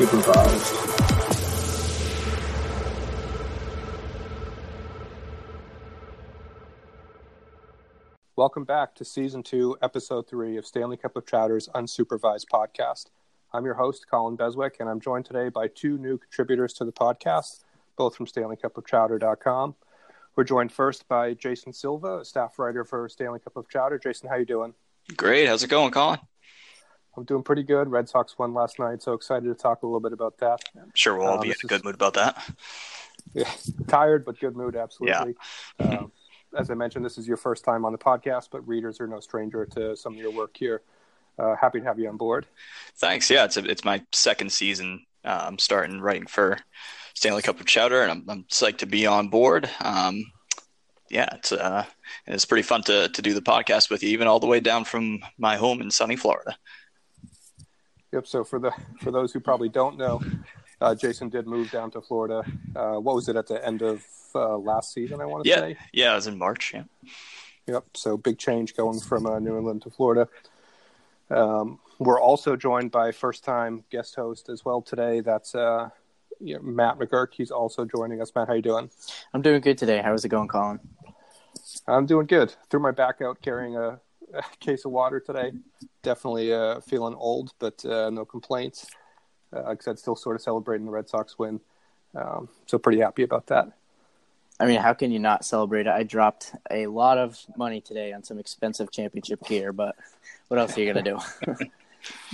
is unsupervised. Welcome back to Season 2, Episode 3 of Stanley Cup of Chowder's Unsupervised Podcast. I'm your host, Colin Beswick, and I'm joined today by two new contributors to the podcast, both from StanleyCupOfChowder.com. We're joined first by Jason Silva, a staff writer for Stanley Cup of Chowder. Jason, how you doing? Great. How's it going, Colin? I'm doing pretty good. Red Sox won last night, so excited to talk a little bit about that. I'm sure we'll all Um, be in a is- good mood about that. Yeah, tired but good mood, absolutely. Um, as I mentioned, this is your first time on the podcast, but readers are no stranger to some of your work here. Uh, happy to have you on board. Thanks. Yeah, it's a, it's my second season. Uh, I'm starting writing for Stanley Cup of Chowder, and I'm, I'm psyched to be on board. Um, yeah, it's uh, it's pretty fun to to do the podcast with you, even all the way down from my home in sunny Florida. Yep. So for the for those who probably don't know, uh, Jason did move down to Florida. Uh, what was it at the end of uh, last season? I want to Yeah, say. yeah, it was in March. Yeah, Yep. So big change going from uh, New England to Florida. Um, we're also joined by first time guest host as well today. That's uh, you know, Matt McGuirk. He's also joining us. Matt, how you doing? I'm doing good today. How's it going, Colin? I'm doing good. Threw my back out carrying a, a case of water today. Definitely uh, feeling old, but uh, no complaints. Uh, like I said, still sort of celebrating the Red Sox win. Um, so pretty happy about that. I mean, how can you not celebrate it? I dropped a lot of money today on some expensive championship gear, but what else are you going to do?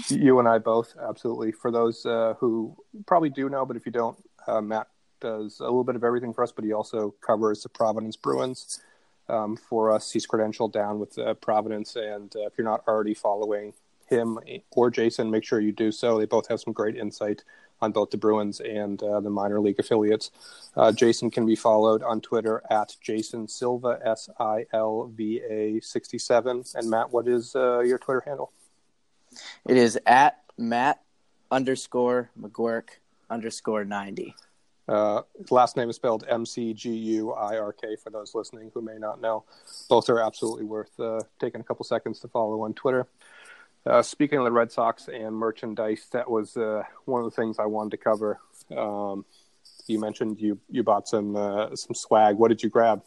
You and I both, absolutely. For those uh, who probably do know, but if you don't, uh, Matt does a little bit of everything for us, but he also covers the Providence Bruins um, for us. He's credentialed down with uh, Providence, and uh, if you're not already following him or Jason, make sure you do so. They both have some great insight on both the Bruins and uh, the minor league affiliates. Uh, Jason can be followed on Twitter at Jason Silva, S I L V A 67. And Matt, what is uh, your Twitter handle? it is at Matt underscore McGuirk underscore 90. Uh, last name is spelled M C G U I R K for those listening who may not know. Both are absolutely worth uh, taking a couple seconds to follow on Twitter. Uh, speaking of the Red Sox and merchandise, that was uh, one of the things I wanted to cover. Um, you mentioned you you bought some uh, some swag. What did you grab?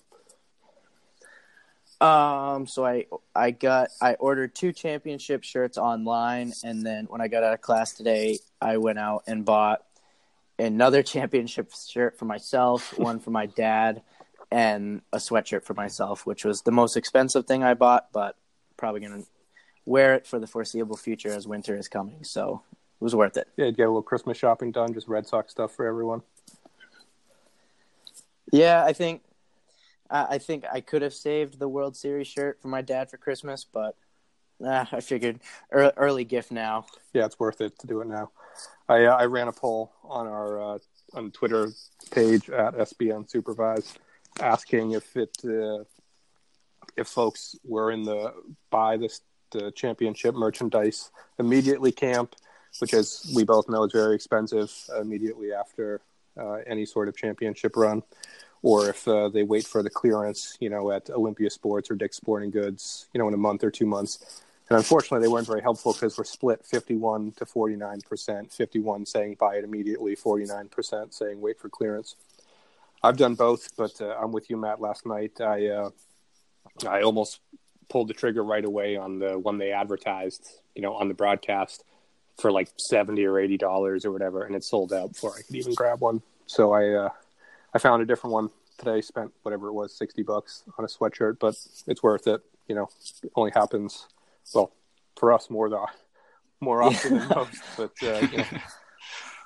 Um, so I I got I ordered two championship shirts online, and then when I got out of class today, I went out and bought another championship shirt for myself, one for my dad, and a sweatshirt for myself, which was the most expensive thing I bought, but probably gonna wear it for the foreseeable future as winter is coming. So it was worth it. Yeah, get a little Christmas shopping done, just Red Sox stuff for everyone. Yeah, I think I I think I could have saved the World Series shirt for my dad for Christmas, but uh, I figured early gift now. yeah, it's worth it to do it now. I uh, I ran a poll on our uh, on Twitter page at SBN Supervised, asking if it uh, if folks were in the buy this the championship merchandise immediately camp, which as we both know is very expensive immediately after uh, any sort of championship run, or if uh, they wait for the clearance, you know, at Olympia Sports or Dick's Sporting Goods, you know, in a month or two months. And unfortunately, they weren't very helpful because we're split 51 to 49 percent. 51 saying buy it immediately, 49 percent saying wait for clearance. I've done both, but uh, I'm with you, Matt. Last night, I uh, I almost pulled the trigger right away on the one they advertised, you know, on the broadcast for like 70 or 80 dollars or whatever, and it sold out before I could even grab one. So I uh, I found a different one today. Spent whatever it was, 60 bucks on a sweatshirt, but it's worth it. You know, it only happens well for us more the more often than most, but uh, you know,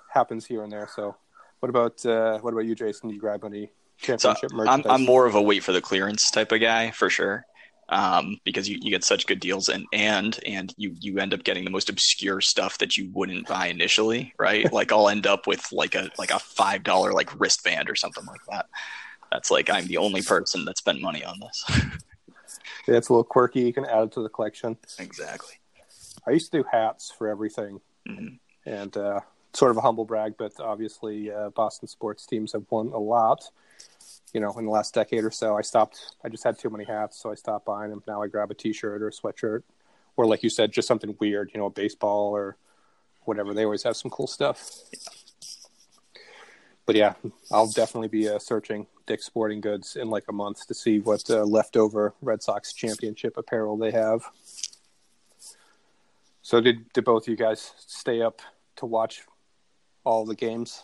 happens here and there. So, what about uh, what about you, Jason? Did you grab any so championship I'm? I'm more of a wait for the clearance type of guy for sure. Um, because you, you get such good deals and and and you you end up getting the most obscure stuff that you wouldn't buy initially, right? like I'll end up with like a like a five dollar like wristband or something like that. That's like I'm the only person that spent money on this. Yeah, it's a little quirky. You can add it to the collection. exactly. I used to do hats for everything, Mhm. and uh, sort of a humble brag, but obviously uh, Boston sports teams have won a lot. You know, in the last decade or so, I stopped. I just had too many hats, so I stopped buying them. Now I grab a T-shirt or a sweatshirt, or like you said, just something weird. You know, a baseball or whatever. They always have some cool stuff. But yeah, I'll definitely be uh, searching Dick's Sporting Goods in like a month to see what uh, leftover Red Sox championship apparel they have. So did did both of you guys stay up to watch all the games?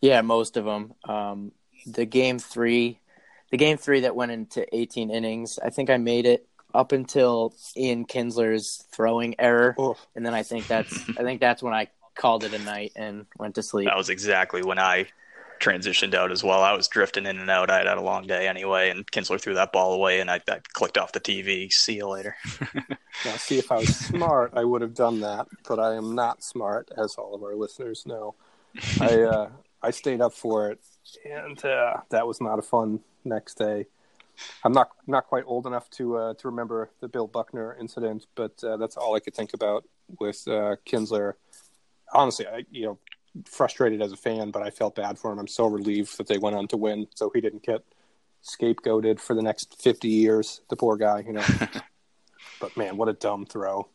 Yeah, most of them. Um, the game three, the game three that went into 18 innings. I think I made it up until Ian Kinsler's throwing error, Oh, and then I think that's I think that's when I called it a night and went to sleep. That was exactly when I transitioned out as well. I was drifting in and out. I had had a long day anyway, and Kinsler threw that ball away, and I, I clicked off the TV. See you later. now see if I was smart, I would have done that, but I am not smart, as all of our listeners know. I uh, I stayed up for it, and uh, that was not a fun next day. I'm not not quite old enough to uh, to remember the Bill Buckner incident, but uh, that's all I could think about with uh, Kinsler. Honestly, I you know frustrated as a fan, but I felt bad for him. I'm so relieved that they went on to win, so he didn't get scapegoated for the next 50 years. The poor guy, you know. but man, what a dumb throw.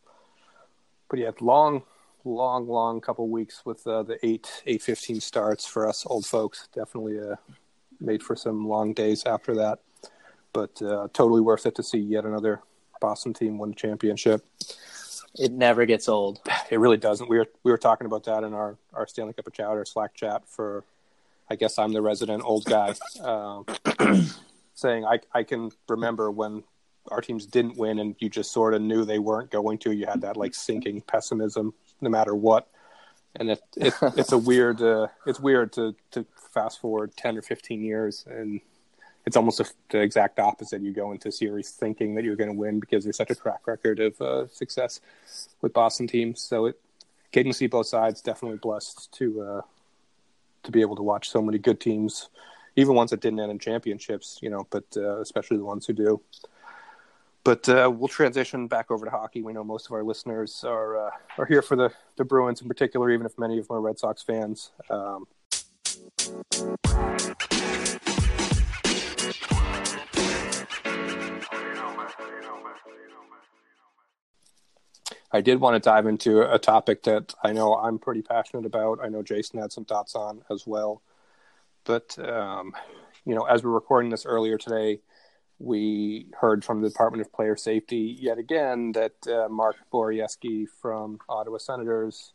But yeah, long, long, long couple weeks with uh, the eight eight fifteen starts for us old folks. Definitely uh, made for some long days after that. But uh, totally worth it to see yet another Boston team win the championship. It never gets old. It really doesn't. We were we were talking about that in our our Stanley Cup of Chowder Slack chat for. I guess I'm the resident old guy, um, saying I I can remember when our teams didn't win and you just sort of knew they weren't going to. You had that like sinking pessimism, no matter what. And it, it it's a weird uh, it's weird to to fast forward ten or fifteen years and it's almost a, the exact opposite. You go into series thinking that you're going to win because there's such a track record of uh, success with Boston teams. So it getting to see both sides definitely blessed to uh, to be able to watch so many good teams, even ones that didn't end in championships. You know, but uh, especially the ones who do. But uh, we'll transition back over to hockey. We know most of our listeners are uh, are here for the, the Bruins in particular, even if many of them are Red Sox fans. Um, I did want to dive into a topic that I know I'm pretty passionate about. I know Jason had some thoughts on as well. But, um, you know, as we're recording this earlier today, we heard from the Department of Player Safety yet again that uh, Mark Borowiecki from Ottawa Senators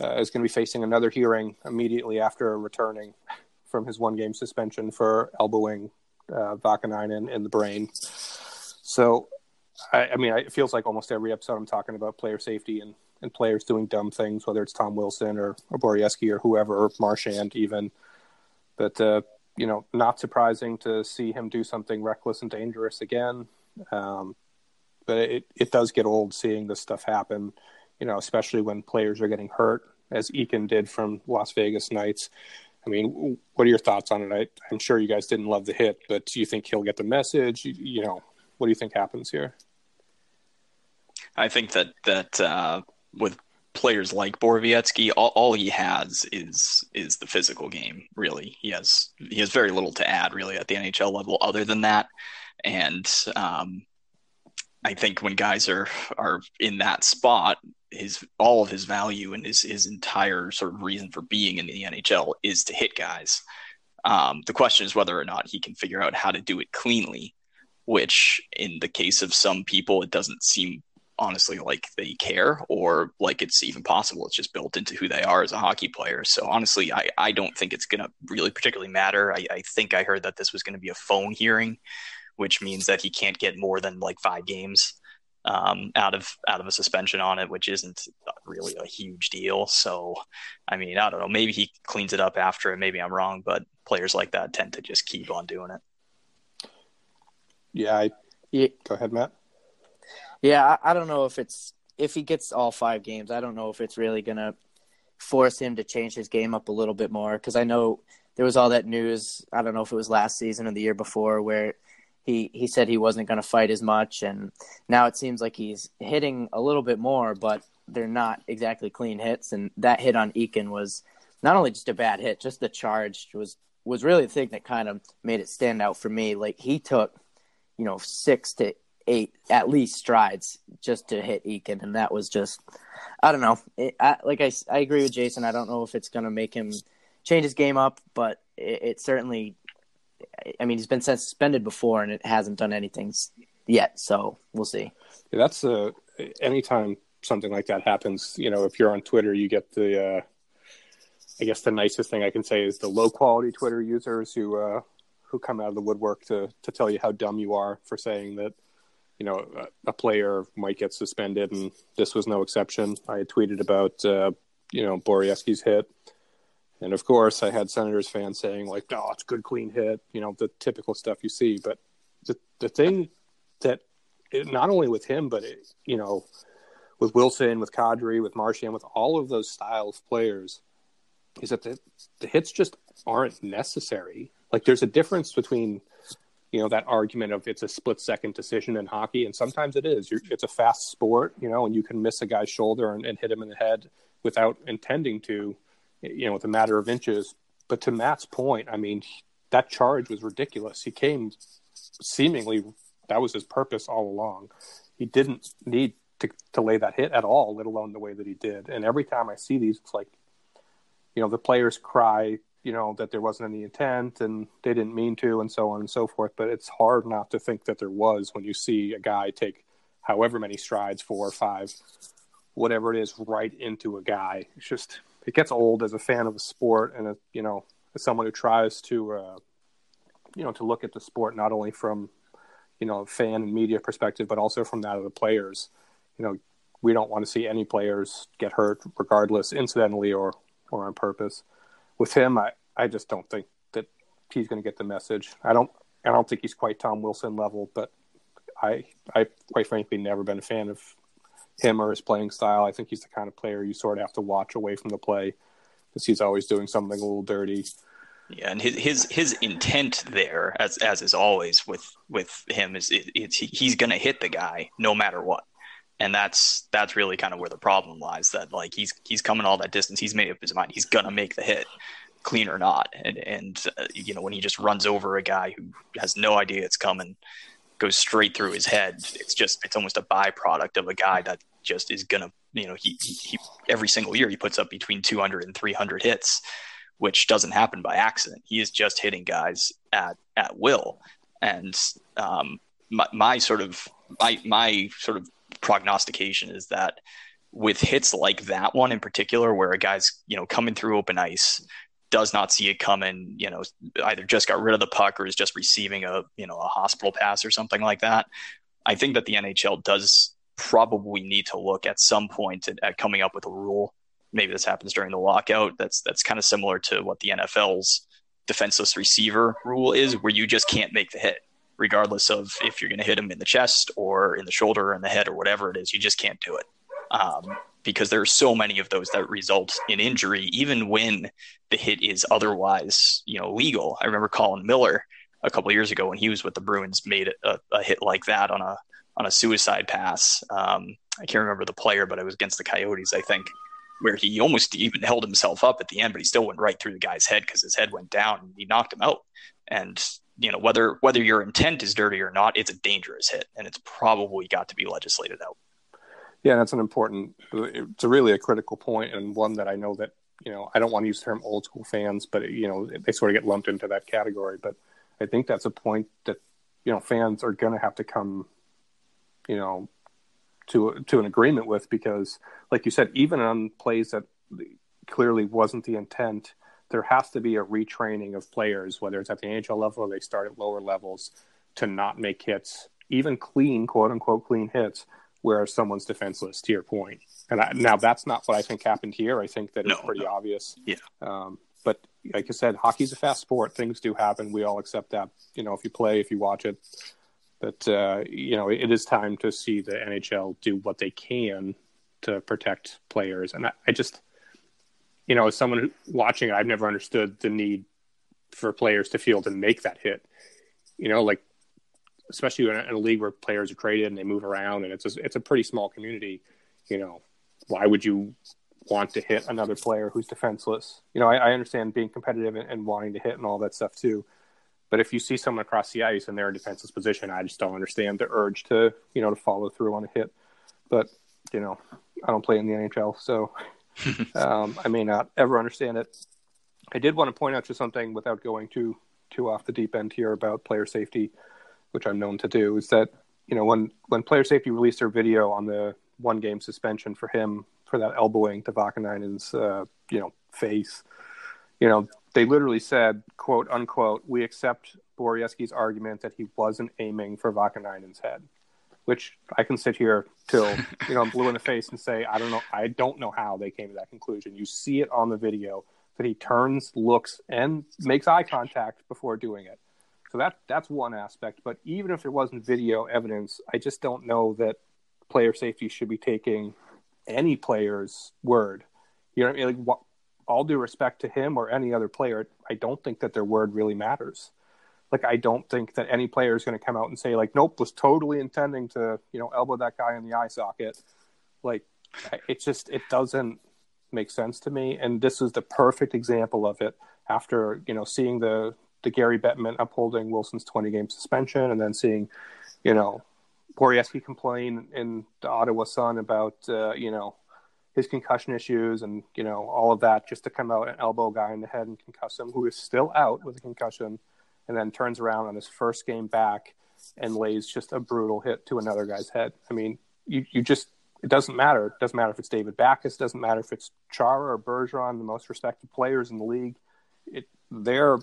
uh, is going to be facing another hearing immediately after returning from his one game suspension for elbowing uh, Vaakanainen in the brain. So, I, I mean, it feels like almost every episode I'm talking about player safety and, and players doing dumb things, whether it's Tom Wilson or, or Borowiecki or whoever, or Marchand even. But, uh, you know, not surprising to see him do something reckless and dangerous again. Um, but it, it does get old seeing this stuff happen, you know, especially when players are getting hurt, as Eakin did from Las Vegas Knights. I mean, what are your thoughts on it? I, I'm sure you guys didn't love the hit, but do you think he'll get the message? You, you know, what do you think happens here? I think that that uh, with players like Borowiecki, all, all he has is is the physical game. Really, he has he has very little to add really at the NHL level other than that. And um, I think when guys are are in that spot, his all of his value and his his entire sort of reason for being in the NHL is to hit guys. Um, the question is whether or not he can figure out how to do it cleanly, which in the case of some people, it doesn't seem honestly like they care or like it's even possible. It's just built into who they are as a hockey player. So honestly, I, I don't think it's going to really particularly matter. I, I think I heard that this was going to be a phone hearing, which means that he can't get more than like five games um, out of out of a suspension on it, which isn't really a huge deal. So, I mean, I don't know. Maybe he cleans it up after, and maybe I'm wrong, but players like that tend to just keep on doing it. Yeah, I, Yeah, go ahead, Matt. Yeah. I, I don't know if it's if he gets all five games. I don't know if it's really gonna force him to change his game up a little bit more because I know there was all that news. I don't know if it was last season or the year before where he he said he wasn't going to fight as much, and now it seems like he's hitting a little bit more, but they're not exactly clean hits. And that hit on Eakin was not only just a bad hit, just the charge was was really the thing that kind of made it stand out for me. Like he took, you know, six to eight at least strides just to hit Eakin, and that was just I don't know. It, I, like I, I agree with Jason. I don't know if it's going to make him change his game up, but it, it, certainly. I mean, he's been suspended before, and it hasn't done anything yet. So we'll see. Yeah, that's uh, anytime something like that happens. You know, if you're on Twitter, you get the. Uh, I guess the nicest thing I can say is the low quality Twitter users who uh, who come out of the woodwork to to tell you how dumb you are for saying that you know a, a player might get suspended, and this was no exception. I had tweeted about uh, you know Borowiecki's hit, and of course I had Senators fans saying like, "Oh, it's a good clean hit," you know the typical stuff you see. But the the thing that it, not only with him, but it, you know with Wilson, with Kadri, with Marchand, with all of those style of players, is that the the hits just aren't necessary. Like there's a difference between you know that argument of it's a split second decision in hockey, and sometimes it is. It's a fast sport, you know, and you can miss a guy's shoulder and, and hit him in the head without intending to, you know, with a matter of inches. But to Matt's point, I mean, that charge was ridiculous. He came seemingly that was his purpose all along. He didn't need to to lay that hit at all, let alone the way that he did. And every time I see these, it's like, you know, the players cry you know that there wasn't any intent and they didn't mean to and so on and so forth. But it's hard not to think that there was when you see a guy take however many strides four or five whatever it is right into a guy. It's just it gets old as a fan of a sport and a, you know as someone who tries to uh, you know to look at the sport not only from you know a fan and media perspective but also from that of the players. You know we don't want to see any players get hurt regardless incidentally or or on purpose. With him, I, I just don't think that he's going to get the message. I don't I don't think he's quite Tom Wilson level, but I I quite frankly never been a fan of him or his playing style. I think he's the kind of player you sort of have to watch away from the play because he's always doing something a little dirty. Yeah, and his his his intent there, as as is always with with him, is it, it's he's going to hit the guy no matter what, and that's that's really kind of where the problem lies. That like he's he's coming all that distance, he's made up his mind, he's going to make the hit, clean or not. And, and uh, you know, when he just runs over a guy who has no idea it's coming, goes straight through his head, it's just, it's almost a byproduct of a guy that just is going to, you know, he, he, he, every single year he puts up between 200 and 300 hits, which doesn't happen by accident. He is just hitting guys at, at will. And, um, my, my sort of, my, my sort of prognostication is that with hits like that one in particular, where a guy's you know coming through open ice, does not see it coming, you know, either just got rid of the puck or is just receiving a, you know, a hospital pass or something like that. I think that the NHL does probably need to look at some point at, at coming up with a rule. Maybe this happens during the lockout. That's that's kind of similar to what the NFL's defenseless receiver rule is, where you just can't make the hit, regardless of if you're going to hit him in the chest or in the shoulder or in the head or whatever it is. You just can't do it. Um, because there are so many of those that result in injury, even when the hit is otherwise, you know, legal. I remember Colin Miller a couple years ago when he was with the Bruins made a, a hit like that on a on a suicide pass. Um, I can't remember the player, but it was against the Coyotes, I think, where he almost even held himself up at the end, but he still went right through the guy's head because his head went down and he knocked him out. And you know whether whether your intent is dirty or not, it's a dangerous hit, and it's probably got to be legislated out. Yeah, that's an important. It's a really a critical point, and one that I know that you know I don't want to use the term old school fans, but you know they sort of get lumped into that category. But I think that's a point that you know fans are going to have to come, you know, to to an agreement with because, like you said, even on plays that clearly wasn't the intent, there has to be a retraining of players, whether it's at the NHL level or they start at lower levels, to not make hits, even clean quote unquote clean hits where someone's defenseless. To your point, and I, now that's not what I think happened here. I think that it's pretty no. obvious. Yeah. Um, but like I said, hockey's a fast sport. Things do happen. We all accept that. You know, if you play, if you watch it, but uh, you know, it is time to see the NHL do what they can to protect players. And I, I just, you know, as someone watching it, I've never understood the need for players to feel to make that hit. You know, like especially in a, in a, league where players are traded and they move around and it's a, it's a pretty small community. You know, why would you want to hit another player who's defenseless? You know, I, I understand being competitive and, and, wanting to hit and all that stuff too, But if you see someone across the ice and they're in defensive position, I just don't understand the urge to you know to follow through on a hit. But you know, I don't play in the NHL, so um, I may not ever understand it. I did want to point out just something without going too too off the deep end here about player safety, which I'm known to do, is that you know when when player safety released their video on the one game suspension for him for that elbowing to Vaakanainen's uh, you know face, you know they literally said quote unquote we accept Borowiecki's argument that he wasn't aiming for Vaakanainen's head, which I can sit here till you know I'm blue in the face and say I don't know I don't know how they came to that conclusion. You see it on the video that he turns, looks, and makes eye contact before doing it. So that that's one aspect. But even if there wasn't video evidence, I just don't know that player safety should be taking any player's word. You know, what I mean? like what, all due respect to him or any other player, I don't think that their word really matters. Like I don't think that any player is going to come out and say like, "Nope, was totally intending to, you know, elbow that guy in the eye socket." Like, it just it doesn't make sense to me. And this is the perfect example of it. After you know seeing the the Gary Bettman upholding Wilson's 20 game suspension, and then seeing, you know, Borowiecki complain in the Ottawa Sun about, uh, you know, his concussion issues and, you know, all of that just to come out and elbow a guy in the head and concuss him, who is still out with a concussion, and then turns around on his first game back and lays just a brutal hit to another guy's head. I mean, you, you just, it doesn't matter. It doesn't matter if it's David Backes, it doesn't matter if it's Chara or Bergeron, the most respected players in the league. It, they're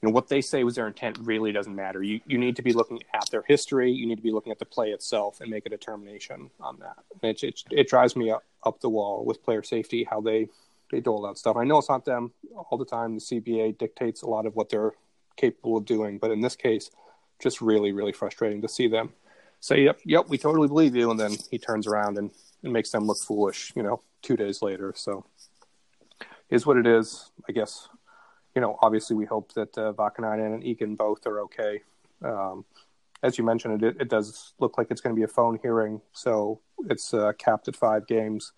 you know what they say was their intent really doesn't matter. You you need to be looking at their history. You need to be looking at the play itself and make a determination on that. It it, it drives me up up the wall with player safety how they they dole out stuff. I know it's not them all the time. The CBA dictates a lot of what they're capable of doing, but in this case, just really really frustrating to see them say yep yep we totally believe you, and then he turns around and, and makes them look foolish. You know, two days later. So is what it is. I guess you know, obviously we hope that uh, Vaakanainen and Eakin both are okay. Um, as you mentioned, it, it does look like it's going to be a phone hearing, so it's uh, capped at five games.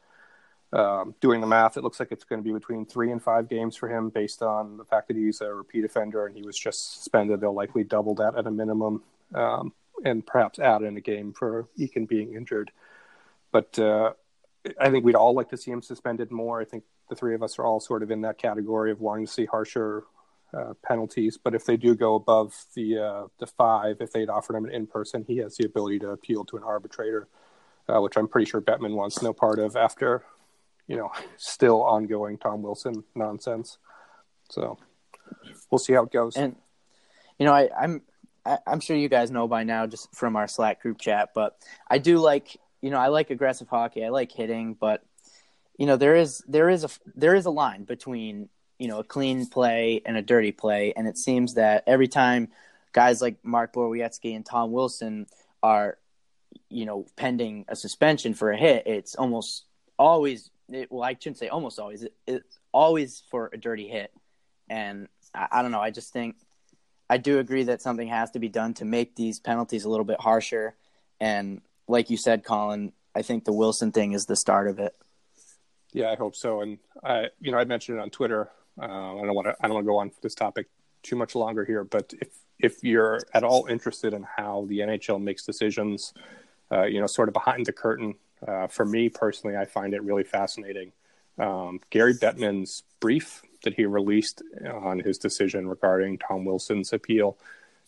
Um, doing the math, it looks like it's going to be between three and five games for him, based on the fact that he's a repeat offender and he was just suspended. They'll likely double that at a minimum, um, and perhaps add in a game for Eakin being injured. But uh, I think we'd all like to see him suspended more. I think the three of us are all sort of in that category of wanting to see harsher uh, penalties. But if they do go above the uh, the five, if they'd offered him an in person, he has the ability to appeal to an arbitrator, uh, which I'm pretty sure Bettman wants no part of after, you know, still ongoing Tom Wilson nonsense. So we'll see how it goes. And you know, I, I'm I, am i am sure you guys know by now just from our Slack group chat, but I do like you know I like aggressive hockey. I like hitting, but you know there is there is a there is a line between you know a clean play and a dirty play, and it seems that every time guys like Mark Borowiecki and Tom Wilson are you know pending a suspension for a hit, it's almost always it, well I shouldn't say almost always it, it's always for a dirty hit, and I, I don't know. I just think I do agree that something has to be done to make these penalties a little bit harsher, and like you said, Colin, I think the Wilson thing is the start of it. Yeah, I hope so. And I, you know, I mentioned it on Twitter. Uh, I don't want to. I don't want to go on for this topic too much longer here. But if if you're at all interested in how the NHL makes decisions, uh, you know, sort of behind the curtain, uh, for me personally, I find it really fascinating. Um, Gary Bettman's brief that he released on his decision regarding Tom Wilson's appeal,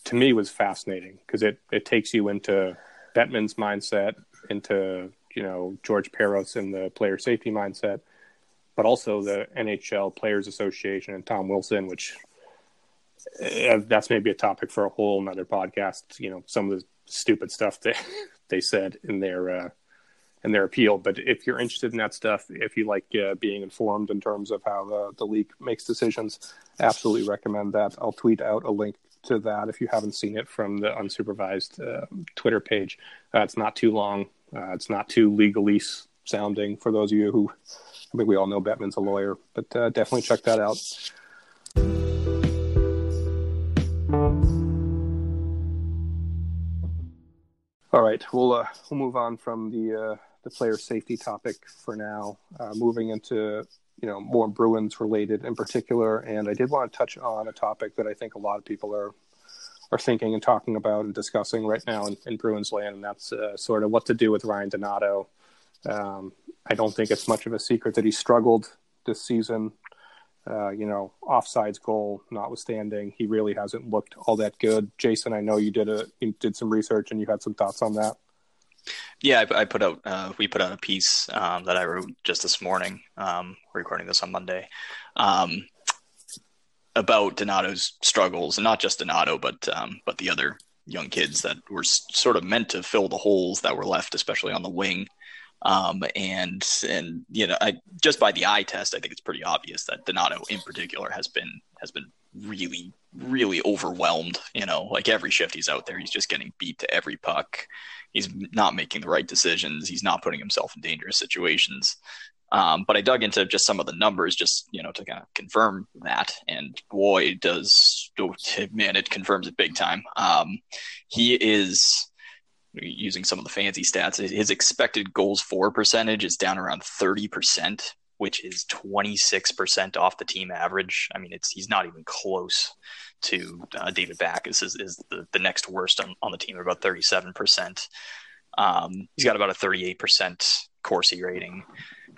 to me, was fascinating because it it takes you into Bettman's mindset, into you know George Parros and the player safety mindset, but also the NHL Players Association and Tom Wilson, which uh, that's maybe a topic for a whole another podcast. You know, some of the stupid stuff that they said in their uh, in their appeal. But if you're interested in that stuff, if you like uh, being informed in terms of how the, the league makes decisions, absolutely recommend that. I'll tweet out a link to that if you haven't seen it from the unsupervised uh, Twitter page. Uh, it's not too long. Uh, it's not too legalese sounding for those of you who, I think we all know Bettman's a lawyer, but uh, definitely check that out. All right, we'll uh, we'll move on from the uh, the player safety topic for now. Uh, moving into you know, more Bruins related in particular. And I did want to touch on a topic that I think a lot of people are are thinking and talking about and discussing right now in, in Bruins land, and that's uh, sort of what to do with Ryan Donato. Um, I don't think it's much of a secret that he struggled this season. Uh, you know, offsides goal notwithstanding, he really hasn't looked all that good. Jason, I know you did a you did some research and you had some thoughts on that. Yeah, I, I put out uh, we put out a piece um, that I wrote just this morning. Um, recording this on Monday um, about Donato's struggles, and not just Donato, but um, but the other young kids that were sort of meant to fill the holes that were left, especially on the wing. Um, and and you know, I, just by the eye test, I think it's pretty obvious that Donato, in particular, has been has been really really overwhelmed. You know, like every shift he's out there, he's just getting beat to every puck. He's not making the right decisions. He's not putting himself in dangerous situations. Um, but I dug into just some of the numbers, just you know, to kind of confirm that. And boy, does man, it confirms it big time. Um, he is using some of the fancy stats, his expected goals for percentage is down around 30%, which is 26% off the team average. I mean, it's he's not even close to uh, David Backes is, is the, the next worst on, on the team, about 37%. Um, he's got about a 38% Corsi rating.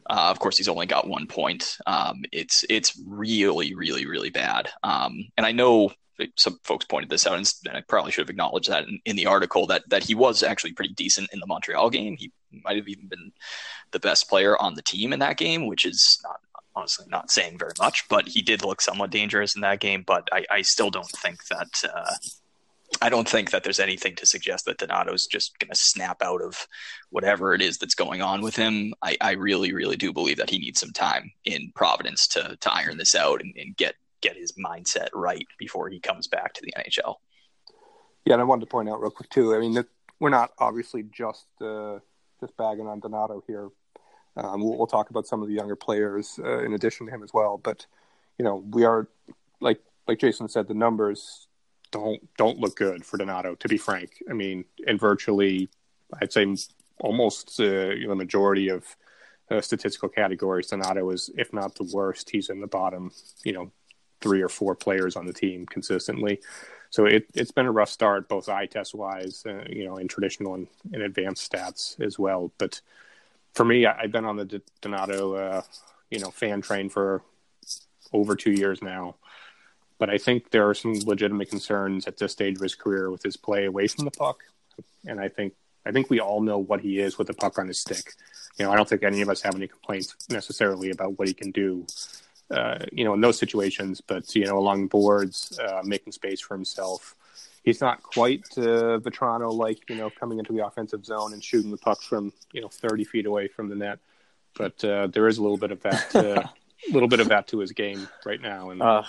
Uh, of course, he's only got one point. Um, it's it's really, really, really bad. Um, and I know some folks pointed this out, and I probably should have acknowledged that in, in, the article that that he was actually pretty decent in the Montreal game. He might have even been the best player on the team in that game, which is not honestly not saying very much. But he did look somewhat dangerous in that game. But I, I still don't think that. Uh, I don't think that there's anything to suggest that Donato's just going to snap out of whatever it is that's going on with him. I, I, really, really do believe that he needs some time in Providence to, to iron this out and, and get get his mindset right before he comes back to the NHL. Yeah, and I wanted to point out real quick too. I mean, we're not obviously just uh, just bagging on Donato here. Um, we'll, we'll, talk about some of the younger players uh, in addition to him as well. But you know, we are like like Jason said, the numbers don't don't look good for Donato. To be frank, I mean, in virtually, I'd say almost uh, the majority of uh, statistical categories, Donato is, if not the worst, he's in the bottom, you know, three or four players on the team consistently. So it, it's been a rough start, both eye test wise, uh, you know, in traditional and, and, advanced stats as well. But for me, I, have been on the Donato, uh, you know, fan train for over two years now. But I think there are some legitimate concerns at this stage of his career with his play away from the puck. And I think I think we all know what he is with the puck on his stick. You know, I don't think any of us have any complaints necessarily about what he can do uh, you know, in those situations, but you know, along boards, uh, making space for himself. He's not quite uh, Vatrano like you know coming into the offensive zone and shooting the puck from you know 30 feet away from the net, but uh, there is a little bit of that, a uh, little bit of that to his game right now, and uh.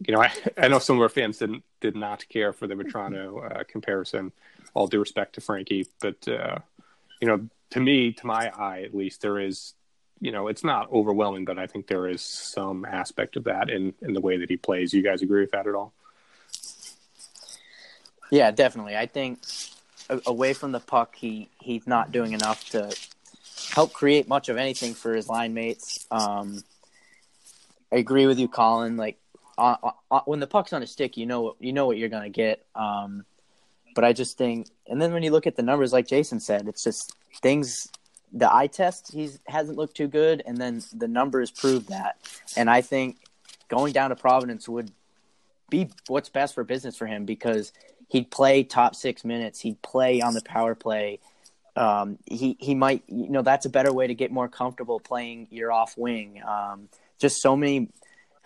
You know, I, I know some of our fans didn't did not care for the Vatrano uh, comparison. All due respect to Frankie, but uh, you know, to me, to my eye at least, there is you know, it's not overwhelming, but I think there is some aspect of that in in the way that he plays. You guys agree with that at all? Yeah, definitely. I think away from the puck, he he's not doing enough to help create much of anything for his line mates. Um, I agree with you, Colin. Like when the puck's on a stick, you know you know what you're gonna get. Um, but I just think, and then when you look at the numbers, like Jason said, it's just things the eye test he's hasn't looked too good, and then the numbers prove that. And I think going down to Providence would be what's best for business for him because he'd play top six minutes, he'd play on the power play. Um, he he might you know that's a better way to get more comfortable playing your off wing. Um, just so many.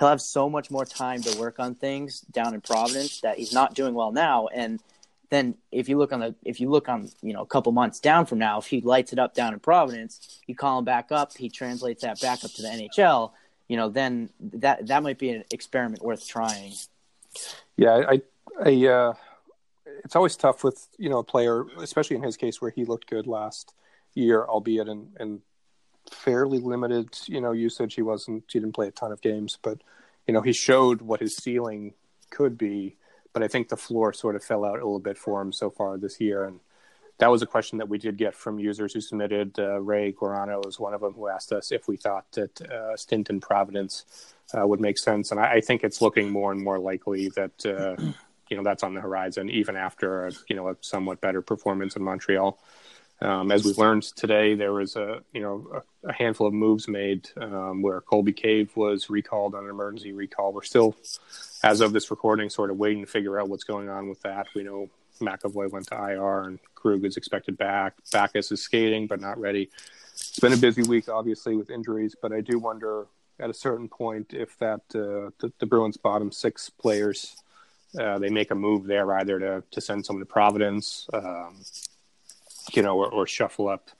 He'll have so much more time to work on things down in Providence that he's not doing well now, and then if you look on the if you look on you know a couple months down from now, if he lights it up down in Providence, you call him back up, he translates that back up to the NHL. You know, then that that might be an experiment worth trying. Yeah, I, I, uh, it's always tough with you know a player, especially in his case where he looked good last year, albeit in, in fairly limited you know usage. He wasn't he didn't play a ton of games, but you know he showed what his ceiling could be but I think the floor sort of fell out a little bit for him so far this year. And that was a question that we did get from users who submitted. Uh, Ray Guarano was one of them who asked us if we thought that uh, stint in Providence uh, would make sense, and I, I, think it's looking more and more likely that uh, you know that's on the horizon, even after a, you know a somewhat better performance in Montreal. Um, as we learned today, there was a you know a, a handful of moves made um, where Colby Cave was recalled on an emergency recall. We're still, as of this recording, sort of waiting to figure out what's going on with that. We know McAvoy went to IR and Krug is expected back. Backes is skating but not ready. It's been a busy week, obviously, with injuries, but I do wonder at a certain point if that uh, the, the, Bruins' bottom six players uh, they make a move there either to to send someone to Providence, um, you know, or, or, shuffle up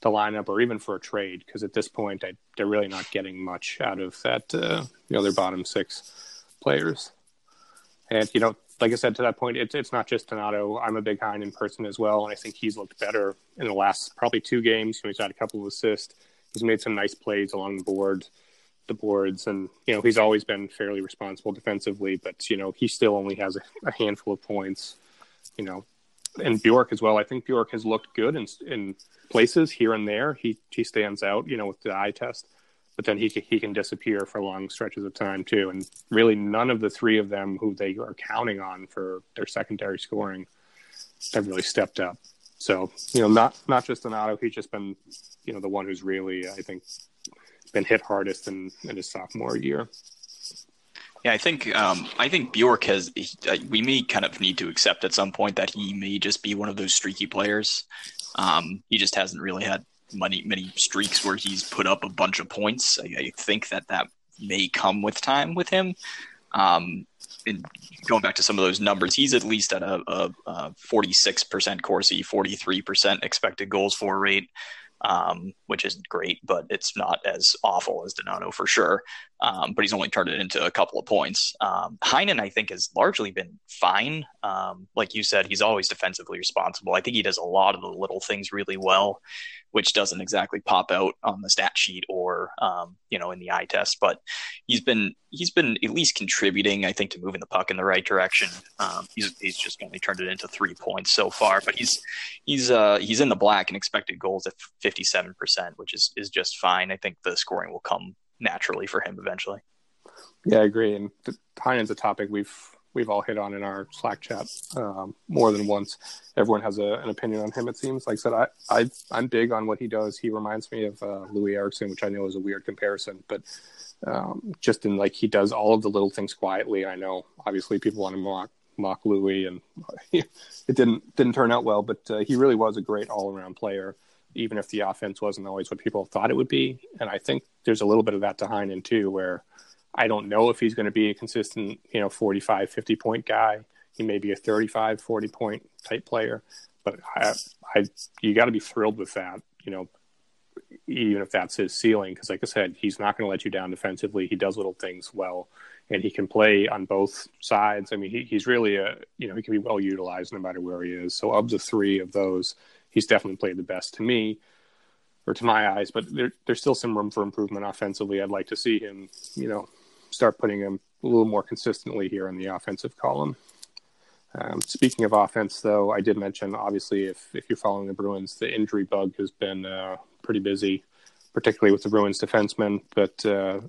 the lineup, or even for a trade because at this point I, they're really not getting much out of that uh, you know their bottom six players. And you know, like I said, to that point, it's it's not just Donato. I'm a big Heinen person as well, and I think he's looked better in the last probably two games. he's had a couple of assists. He's made some nice plays along the board, the boards, and you know he's always been fairly responsible defensively. But you know he still only has a, a handful of points. You know, and Bjork as well. I think Bjork has looked good in in places here and there. He he stands out. You know, with the eye test but then he he can disappear for long stretches of time too. And really, none of the three of them who they are counting on for their secondary scoring have really stepped up. So you know, not not just Donato, he's just been you know the one who's really I think been hit hardest in, in his sophomore year. Yeah, I think um, I think Bjork has. He, uh, we may kind of need to accept at some point that he may just be one of those streaky players. Um, he just hasn't really had many many streaks where he's put up a bunch of points. I, I think that that may come with time with him. Um, and going back to some of those numbers, he's at least at a, a, a 46% Corsi, 43% expected goals for rate um, which isn't great, but it's not as awful as Donato for sure. Um, but he's only turned it into a couple of points. Um, Heinen, I think, has largely been fine. Um, like you said, he's always defensively responsible. I think he does a lot of the little things really well, which doesn't exactly pop out on the stat sheet or um, you know in the eye test. But he's been he's been at least contributing, I think, to moving the puck in the right direction. Um, he's he's just only turned it into three points so far, but he's he's uh, he's in the black and expected goals at fifty seven percent, which is is just fine. I think the scoring will come naturally for him eventually. Yeah, I agree. And Heinen's a topic we've we've all hit on in our Slack chat um, more than once. Everyone has a, an opinion on him. It seems like I said I, I I'm big on what he does. He reminds me of uh, Loui Eriksson, which I know is a weird comparison, but um, just in like he does all of the little things quietly. I know obviously people want to mock mock Loui, and it didn't didn't turn out well, but uh, he really was a great all around player even if the offense wasn't always what people thought it would be. And I think there's a little bit of that to Heinen too, where I don't know if he's going to be a consistent, you know, 45, 50 point guy. He may be a 35, 40 point type player, but I, I you got to be thrilled with that, you know, even if that's his ceiling. Cause like I said, he's not going to let you down defensively. He does little things well and he can play on both sides. I mean, he, he's really a, you know, he can be well utilized no matter where he is. So of the three of those, he's definitely played the best to me or to my eyes, but there, there's still some room for improvement offensively. I'd like to see him, you know, start putting him a little more consistently here in the offensive column. Um, speaking of offense, though, I did mention obviously if if you're following the Bruins, the injury bug has been uh, pretty busy, particularly with the Bruins defensemen. But uh,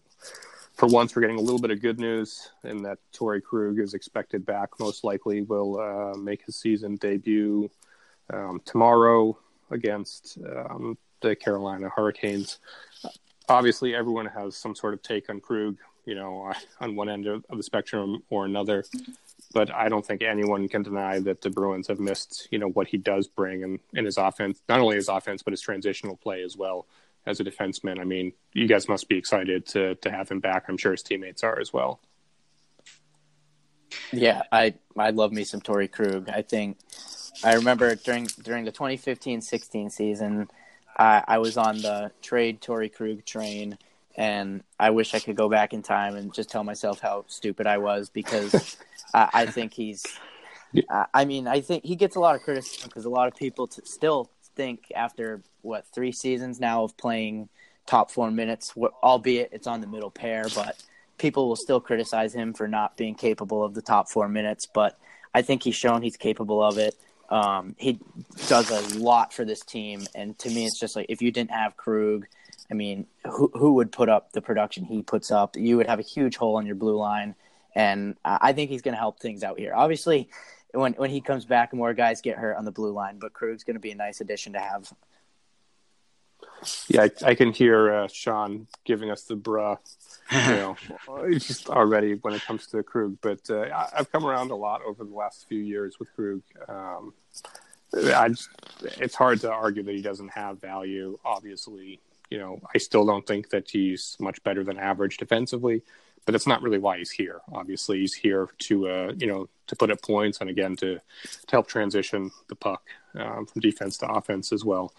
for once, we're getting a little bit of good news in that Torey Krug is expected back. Most likely, will uh, make his season debut um, tomorrow against um, the Carolina Hurricanes. Obviously, everyone has some sort of take on Krug, you know, on one end of, the spectrum or another. But I don't think anyone can deny that the Bruins have missed, you know, what he does bring in, in his offense, not only his offense, but his transitional play as well as a defenseman. I mean, you guys must be excited to to have him back. I'm sure his teammates are as well. Yeah, I I love me some Torey Krug. I think I remember during during the 2015-16 season, I, I was on the trade Torey Krug train, and I wish I could go back in time and just tell myself how stupid I was because I, I, think he's. I mean, I think he gets a lot of criticism because a lot of people t- still think after what three seasons now of playing top four minutes, albeit it's on the middle pair, but people will still criticize him for not being capable of the top four minutes. But I think he's shown he's capable of it. Um, he does a lot for this team, and to me, it's just like if you didn't have Krug, I mean, who who would put up the production he puts up? You would have a huge hole in your blue line, and I think he's going to help things out here. Obviously, when when he comes back, more guys get hurt on the blue line, but Krug's going to be a nice addition to have. Yeah, I, I can hear uh, Sean giving us the bruh, you know, just already when it comes to Krug. But uh, I, I've come around a lot over the last few years with Krug. Um, I just, it's hard to argue that he doesn't have value. Obviously, you know, I still don't think that he's much better than average defensively, but that's not really why he's here. Obviously, he's here to, uh, you know, to put up points and again to to help transition the puck um, from defense to offense as well.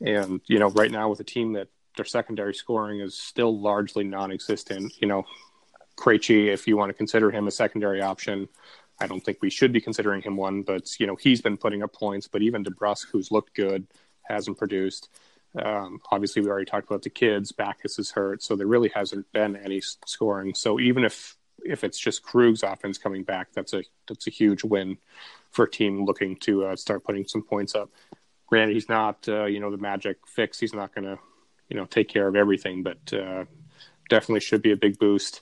And you know, right now with a team that their secondary scoring is still largely non-existent, you know, Krejci, if you want to consider him a secondary option, I don't think we should be considering him one, but you know he's been putting up points. But even DeBrusk, who's looked good, hasn't produced. Um, obviously, we already talked about the kids. Backes is hurt, so there really hasn't been any scoring. So even if if it's just Krug's offense coming back, that's a that's a huge win for a team looking to uh, start putting some points up. Granted, he's not uh, you know the magic fix. He's not going to you know take care of everything, but uh, definitely should be a big boost.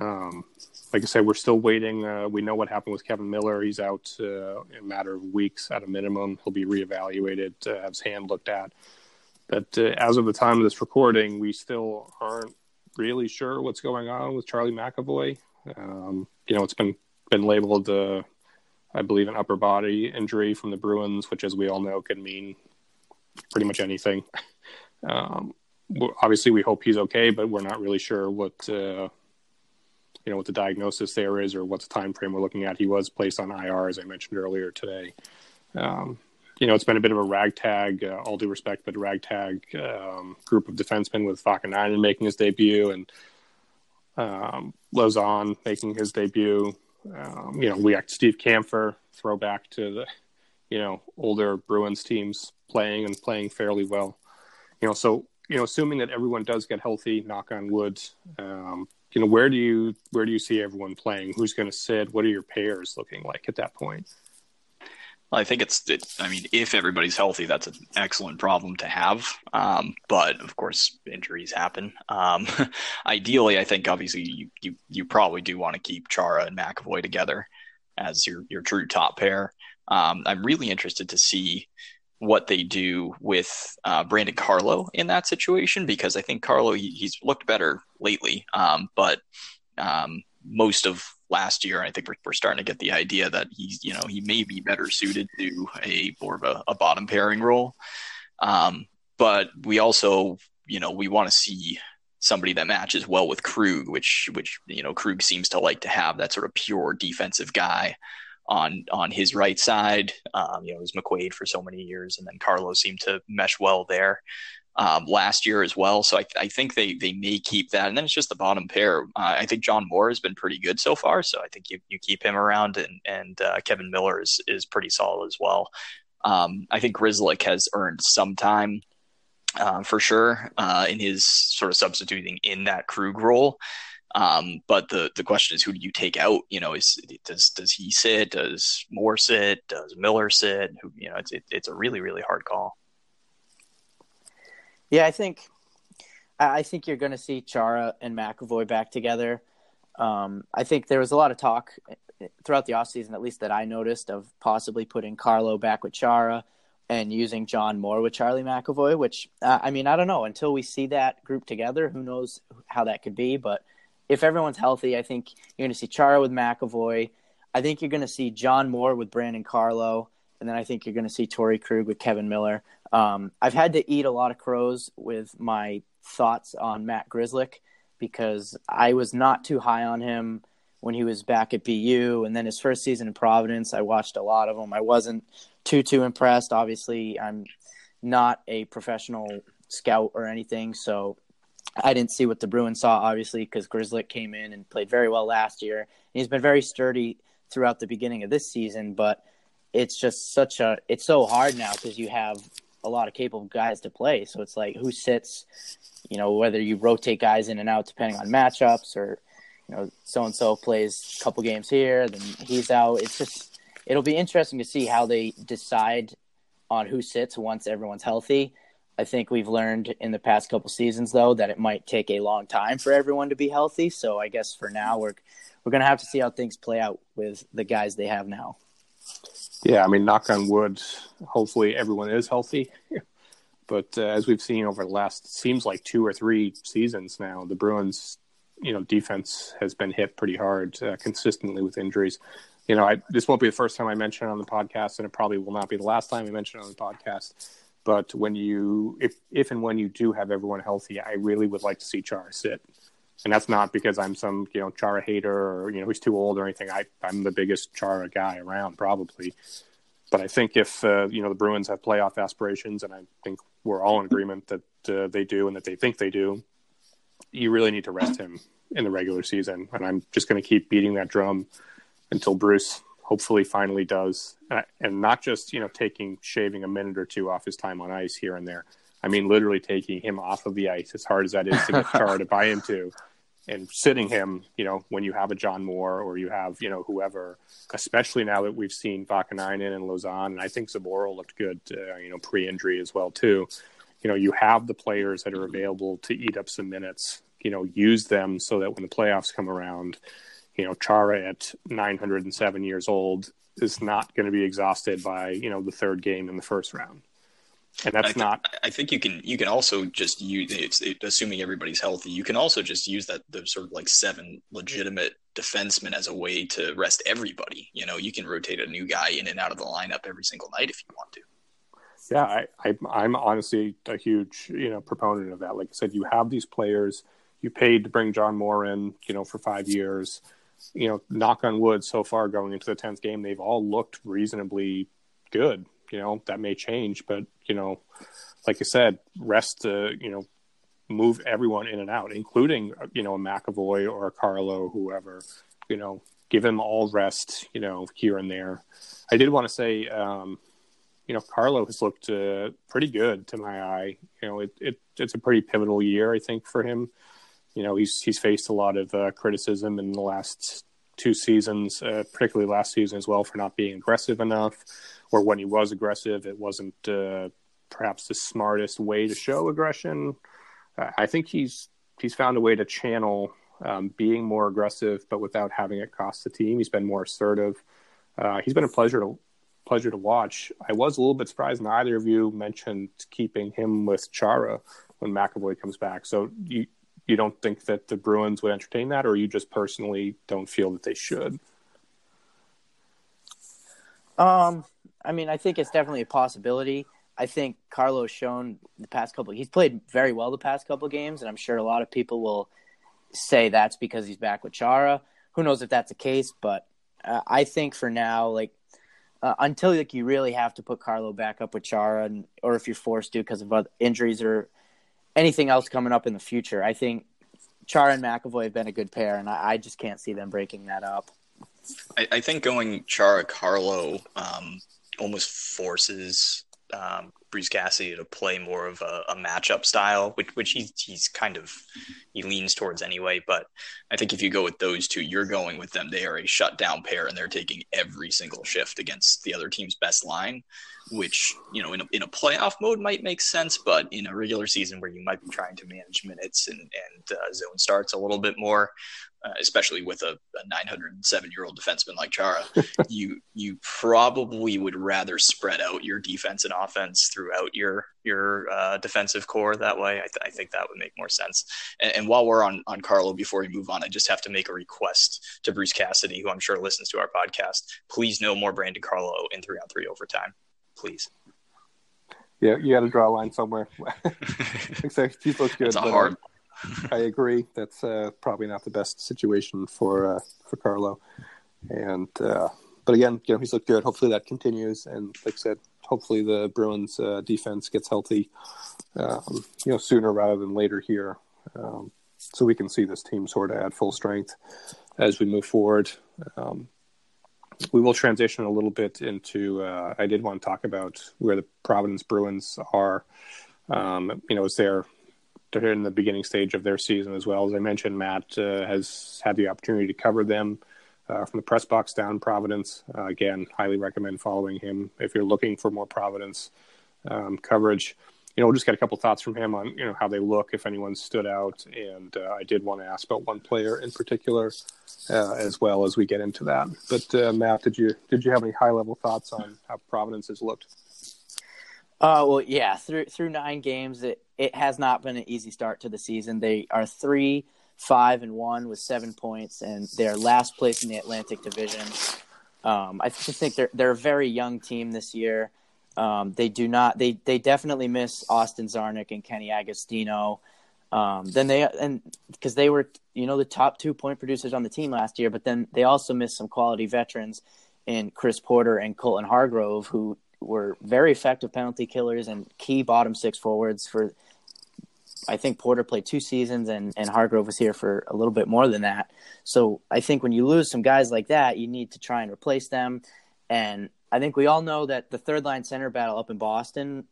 Um, like I said, we're still waiting. Uh, we know what happened with Kevan Miller. He's out uh, in a matter of weeks at a minimum. He'll be reevaluated, uh, have his hand looked at. But uh, as of the time of this recording, we still aren't really sure what's going on with Charlie McAvoy. Um, you know, it's been been labeled, uh, I believe, an upper body injury from the Bruins, which, as we all know, can mean pretty much anything. Um, obviously, we hope he's okay, but we're not really sure what uh, you know what the diagnosis there is or what the time frame we're looking at. He was placed on IR, as I mentioned earlier today. Um, you know, it's been a bit of a ragtag, uh, all due respect, but ragtag um, group of defensemen with Vaakanainen making his debut and um, Lauzon making his debut. Um, you know, we act Steve Kampfer, throwback to the, you know, older Bruins teams playing and playing fairly well. You know, so you know, assuming that everyone does get healthy, knock on wood, um, you know, where do you where do you see everyone playing? Who's going to sit? What are your pairs looking like at that point? Well, I think it's, it, I mean, if everybody's healthy, that's an excellent problem to have. Um, but of course, injuries happen. Um, ideally, I think obviously you, you, you probably do want to keep Chara and McAvoy together as your, your true top pair. Um, I'm really interested to see what they do with uh, Brandon Carlo in that situation because I think Carlo he, he's looked better lately, um, but um, most of last year, I think we're, we're, starting to get the idea that he's you know he may be better suited to a more of a, a bottom pairing role. Um, but we also you know we want to see somebody that matches well with Krug, which which you know Krug seems to like to have that sort of pure defensive guy on on his right side. Um, you know, it was McQuaid for so many years, and then Carlo's seemed to mesh well there um, last year as well. So I, I, think they they may keep that, and then it's just the bottom pair. Uh, I think John Moore has been pretty good so far, so I think you, you keep him around, and and uh, Kevan Miller is is pretty solid as well. Um, I think Grzelcyk has earned some time uh, for sure uh, in his sort of substituting in that Krug role. Um, but the the question is, who do you take out? You know, is does does he sit? Does Moore sit? Does Miller sit? Who you know, it's it, it's a really really hard call. Yeah, I think I think you're going to see Chara and McAvoy back together. Um, I think there was a lot of talk throughout the offseason, at least that I noticed, of possibly putting Carlo back with Chara and using John Moore with Charlie McAvoy. Which uh, I mean, I don't know until we see that group together. Who knows how that could be? But if everyone's healthy, I think you're going to see Chara with McAvoy. I think you're going to see John Moore with Brandon Carlo, and then I think you're going to see Torey Krug with Kevan Miller. Um, I've had to eat a lot of crows with my thoughts on Matt Grzelcyk because I was not too high on him when he was back at BU, and then his first season in Providence. I watched a lot of him. I wasn't too too impressed. Obviously, I'm not a professional scout or anything, so I didn't see what the Bruins saw, obviously, because Grzelcyk came in and played very well last year. And he's been very sturdy throughout the beginning of this season, but it's just such a it's so hard now because you have a lot of capable guys to play. So it's like who sits, you know, whether you rotate guys in and out depending on matchups or, you know, so and so plays a couple games here, then he's out. It's just it'll be interesting to see how they decide on who sits once everyone's healthy. I think we've learned in the past couple seasons though that it might take a long time for everyone to be healthy. So I guess for now we're we're gonna have to see how things play out with the guys they have now. Yeah, I mean, knock on wood. Hopefully, everyone is healthy. but uh, as we've seen over the last seems like two or three seasons now, the Bruins, you know, defense has been hit pretty hard uh, consistently with injuries. You know, I, this won't be the first time I mention it on the podcast, and it probably will not be the last time I mention it on the podcast. But when you, if if and when you do have everyone healthy, I really would like to see Chara sit and that's not because I'm some you know Chara hater or you know he's too old or anything. I I'm the biggest Chara guy around probably, but I think if uh, you know the Bruins have playoff aspirations, and I think we're all in agreement that uh, they do and that they think they do, you really need to rest him in the regular season. And I'm just going to keep beating that drum until Bruce hopefully finally does, and not just you know taking shaving a minute or two off his time on ice here and there. I mean, literally taking him off of the ice, as hard as that is to get Chara to buy into and sitting him, you know, when you have a John Moore or you have, you know, whoever, especially now that we've seen Vaakanainen and Lauzon, and I think Zboril looked good, uh, you know, pre-injury as well too. You know, you have the players that are available to eat up some minutes. You know, use them so that when the playoffs come around, you know, Chara at 907 years old is not going to be exhausted by you know the third game in the first round and that's I th- not. I think you can you can also just use it's it, assuming everybody's healthy. You can also just use that the sort of like seven legitimate defensemen as a way to rest everybody. You know, you can rotate a new guy in and out of the lineup every single night if you want to. Yeah, I, I I'm honestly a huge you know proponent of that. Like I said, you have these players. You paid to bring John Moore in, you know, for five years. You know, knock on wood, so far going into the tenth game, they've all looked reasonably good you know that may change, but you know, like I said, rest. Uh, you know, move everyone in and out, including you know a McAvoy or a Carlo, whoever. You know, give them all rest. You know, here and there. I did want to say, um, you know, Carlo has looked uh, pretty good to my eye. You know, it, it it's a pretty pivotal year, I think, for him. You know, he's he's faced a lot of uh, criticism in the last two seasons, uh, particularly last season as well, for not being aggressive enough or when he was aggressive, it wasn't uh, perhaps the smartest way to show aggression. I think he's he's found a way to channel um, being more aggressive, but without having it cost the team. He's been more assertive. Uh, he's been a pleasure to pleasure to watch. I was a little bit surprised neither of you mentioned keeping him with Chara when McAvoy comes back. So you you don't think that the Bruins would entertain that, or you just personally don't feel that they should? Um, I mean, I think it's definitely a possibility. I think Carlo's shown the past couple. He's played very well the past couple games, and I'm sure a lot of people will say that's because he's back with Chara. Who knows if that's the case? But uh, I think for now, like uh, until like you really have to put Carlo back up with Chara, and, or if you're forced to because of other injuries or anything else coming up in the future, I think Chara and McAvoy have been a good pair, and I, I just can't see them breaking that up. I, I think going Chara Carlo um, almost forces um, Bruce Cassidy to play more of a, a matchup style, which which he's he's kind of he leans towards anyway. But I think if you go with those two, you're going with them. They are a shutdown pair, and they're taking every single shift against the other team's best line, which you know in a, in a playoff mode might make sense, but in a regular season where you might be trying to manage minutes and and uh, zone starts a little bit more, uh, especially with a, a 907 year old defenseman like Chara, you you probably would rather spread out your defense and offense throughout your your uh, defensive corps that way. I, th- I, think that would make more sense. And, and, while we're on on Carlo, before we move on, I just have to make a request to Bruce Cassidy, who I'm sure listens to our podcast. Please, no more Brandon Carlo in three on three overtime, please. Yeah, you got to draw a line somewhere. exactly. he looks good. It's a hard. Uh, I agree. That's uh, probably not the best situation for uh, for Carlo. And uh, but again, you know, he's looked good. Hopefully that continues. And like I said, hopefully the Bruins uh, defense gets healthy, um, you know, sooner rather than later here, um, so we can see this team sort of at full strength as we move forward. Um, we will transition a little bit into. Uh, I did want to talk about where the Providence Bruins are. Um, you know, is there they're in the beginning stage of their season as well. As I mentioned, Matt uh, has had the opportunity to cover them uh, from the press box down Providence. Uh, again, highly recommend following him if you're looking for more Providence um, coverage. You know, we'll just get a couple thoughts from him on you know how they look, if anyone stood out, and uh, I did want to ask about one player in particular uh, as well as we get into that. But uh, Matt, did you did you have any high level thoughts on how Providence has looked? Uh, well, yeah, through through nine games, it, it has not been an easy start to the season. They are three five and one with seven points, and they're last place in the Atlantic Division. Um, I just think they're they're a very young team this year. Um, they do not they they definitely miss Austin Czarnik and Kenny Agostino. Um, then they and because they were you know the top two point producers on the team last year, but then they also missed some quality veterans in Chris Porter and Colton Hargrove, who were very effective penalty killers and key bottom six forwards for I think Porter played two seasons and, and Hargrove was here for a little bit more than that. So I think when you lose some guys like that, you need to try and replace them. And I think we all know that the third line center battle up in Boston,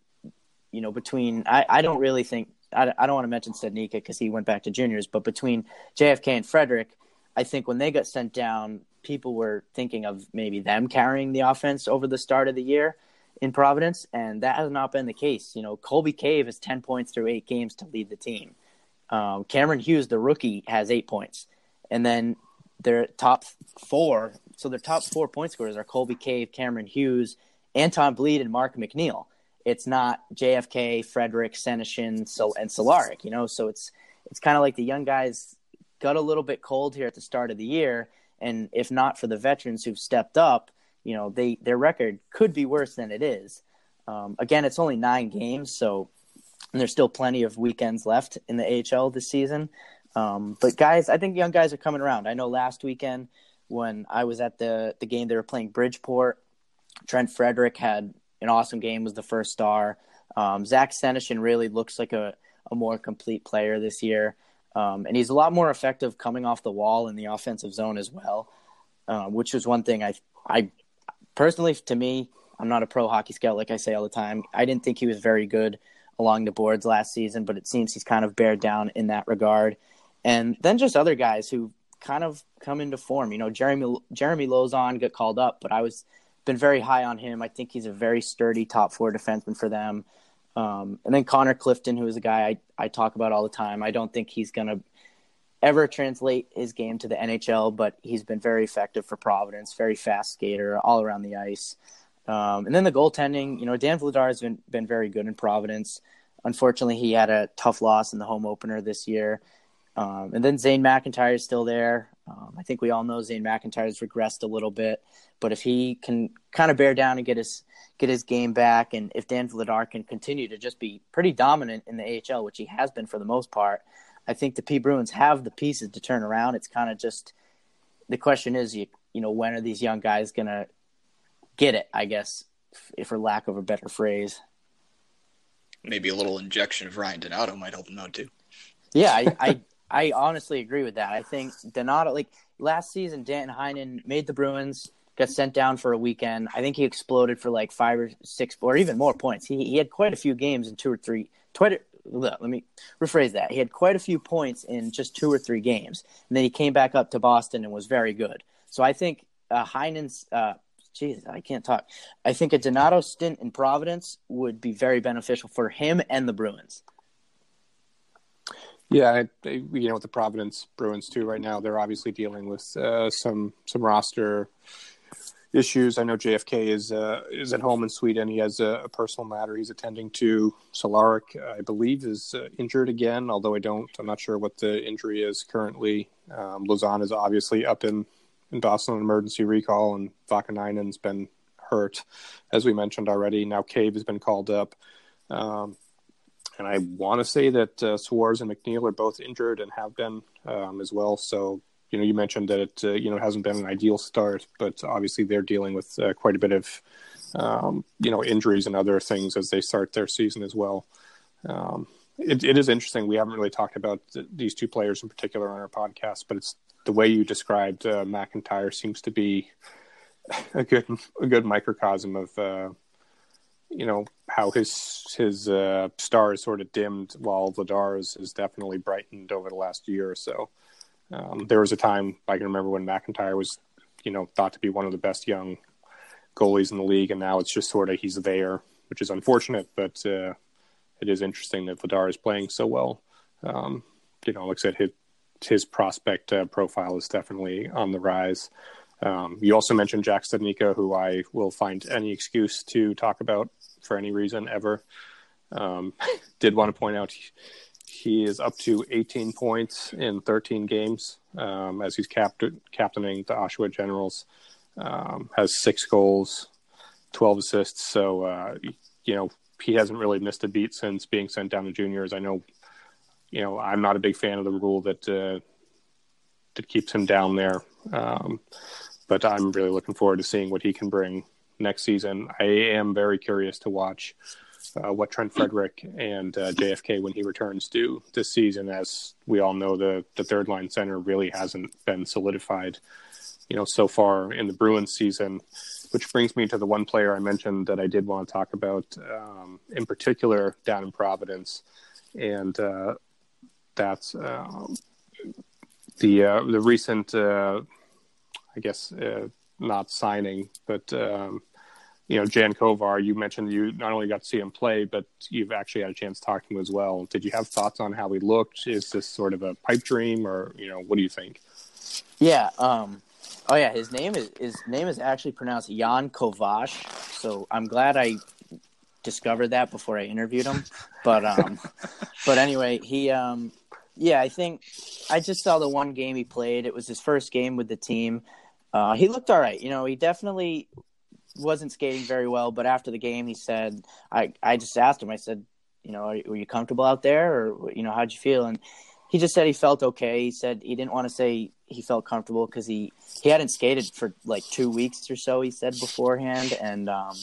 you know, between, I, I don't really think, I, I don't want to mention Studnicka because he went back to juniors, but between JFK and Frederic, I think when they got sent down, people were thinking of maybe them carrying the offense over the start of the year in Providence, and that has not been the case. You know, Colby Cave has 10 points through eight games to lead the team. Um, Cameron Hughes, the rookie, has eight points. And then their top four, so their top four point scorers are Colby Cave, Cameron Hughes, Anton Blidh, and Mark McNeill. It's not JFK, Frederic, Senyshyn, so and Cehlarik, you know. So it's it's kind of like the young guys got a little bit cold here at the start of the year, and if not for the veterans who've stepped up, you know they their record could be worse than it is. Um, again, it's only nine games, so there's still plenty of weekends left in the AHL this season. Um, but guys, I think young guys are coming around. I know last weekend when I was at the the game they were playing Bridgeport, Trent Frederic had an awesome game, was the first star. Um, Zach Senyshyn really looks like a, a more complete player this year. Um, and he's a lot more effective coming off the wall in the offensive zone as well, uh, which is one thing I I personally, to me, I'm not a pro hockey scout like I say all the time. I didn't think he was very good along the boards last season, but it seems he's kind of bared down in that regard. And then just other guys who kind of come into form. You know, Jeremy Jeremy Lauzon got called up, but I was been very high on him. I think he's a very sturdy top four defenseman for them. Um, and then Connor Clifton, who is a guy I, I talk about all the time. I don't think he's going to ever translate his game to the NHL, but he's been very effective for Providence, very fast skater all around the ice. Um, and then the goaltending, you know, Dan Vladar has been, been very good in Providence. Unfortunately, he had a tough loss in the home opener this year. Um, and then Zane McIntyre is still there. Um, I think we all know Zane McIntyre has regressed a little bit, but if he can kind of bear down and get his get his game back, and if Dan Vladar can continue to just be pretty dominant in the AHL, which he has been for the most part, I think the P Bruins have the pieces to turn around. It's kind of just the question is, you you know, when are these young guys gonna get it? I guess, if, for lack of a better phrase. Maybe a little injection of Ryan Donato might help them out too. Yeah, I, I, I honestly agree with that. I think Donato, like last season, Danton Heinen made the Bruins, got sent down for a weekend. I think he exploded for like five or six or even more points. He he had quite a few games in two or three, quite let me rephrase that. He had quite a few points in just two or three games, and then he came back up to Boston and was very good. So I think uh, Heinen's, uh, geez, I can't talk. I think a Donato stint in Providence would be very beneficial for him and the Bruins. Yeah, you know, with the Providence Bruins too, right now they're obviously dealing with uh, some some roster issues. I know JFK is uh, is at home in Sweden. He has a, a personal matter he's attending to. Cehlarik, I believe, is uh, injured again. Although I don't, I'm not sure what the injury is currently. Um, Lauzon is obviously up in in Boston on emergency recall, and Vaakanainen's been hurt, as we mentioned already. Now Cave has been called up. Um, and I want to say that uh, Szwarz and McNeill are both injured and have been um, as well. So you know, you mentioned that it uh, you know hasn't been an ideal start, but obviously they're dealing with uh, quite a bit of um, you know injuries and other things as they start their season as well. Um, it, it is interesting. We haven't really talked about th- these two players in particular on our podcast, but it's the way you described uh, McIntyre seems to be a good a good microcosm of uh, you know how his his uh, star is sort of dimmed while Vladar's has definitely brightened over the last year or so. Um, there was a time I can remember when McIntyre was you know, thought to be one of the best young goalies in the league, and now it's just sort of he's there, which is unfortunate, but uh, it is interesting that Vladar is playing so well. Um, you know, like I said, his his prospect uh, profile is definitely on the rise. Um, you also mentioned Jack Studnicka, who I will find any excuse to talk about for any reason ever. Um, did want to point out he, is up to 18 points in 13 games um, as he's capt- captaining the Oshawa Generals. Um, has six goals, 12 assists. So, uh, you know, he hasn't really missed a beat since being sent down to juniors. I know, you know, I'm not a big fan of the rule that uh, that keeps him down there. Um, but I'm really looking forward to seeing what he can bring next season. I am very curious to watch uh, what Trent Frederic and uh, JFK when he returns do this season. As we all know, the the third line center really hasn't been solidified, you know, so far in the Bruins season. Which brings me to the one player I mentioned that I did want to talk about, um, in particular down in Providence, and uh, that's uh, the uh, the recent uh, I guess not signing, but um, you know, Jan Kovar. You mentioned you not only got to see him play, but you've actually had a chance to talk to him as well. Did you have thoughts on how he looked? Is this sort of a pipe dream, or you know, what do you think? Yeah. Um, oh yeah, his name is his name is actually pronounced Jan Kovash. So I'm glad I discovered that before I interviewed him. But um, but anyway, he um, yeah, I think I just saw the one game he played. It was his first game with the team. Uh, he looked all right. You know, he definitely wasn't skating very well, but after the game, he said, "I I just asked him. I said, you know, were you comfortable out there, or you know, how'd you feel?" And he just said he felt okay. He said he didn't want to say he felt comfortable because he he hadn't skated for like two weeks or so. He said beforehand, and um,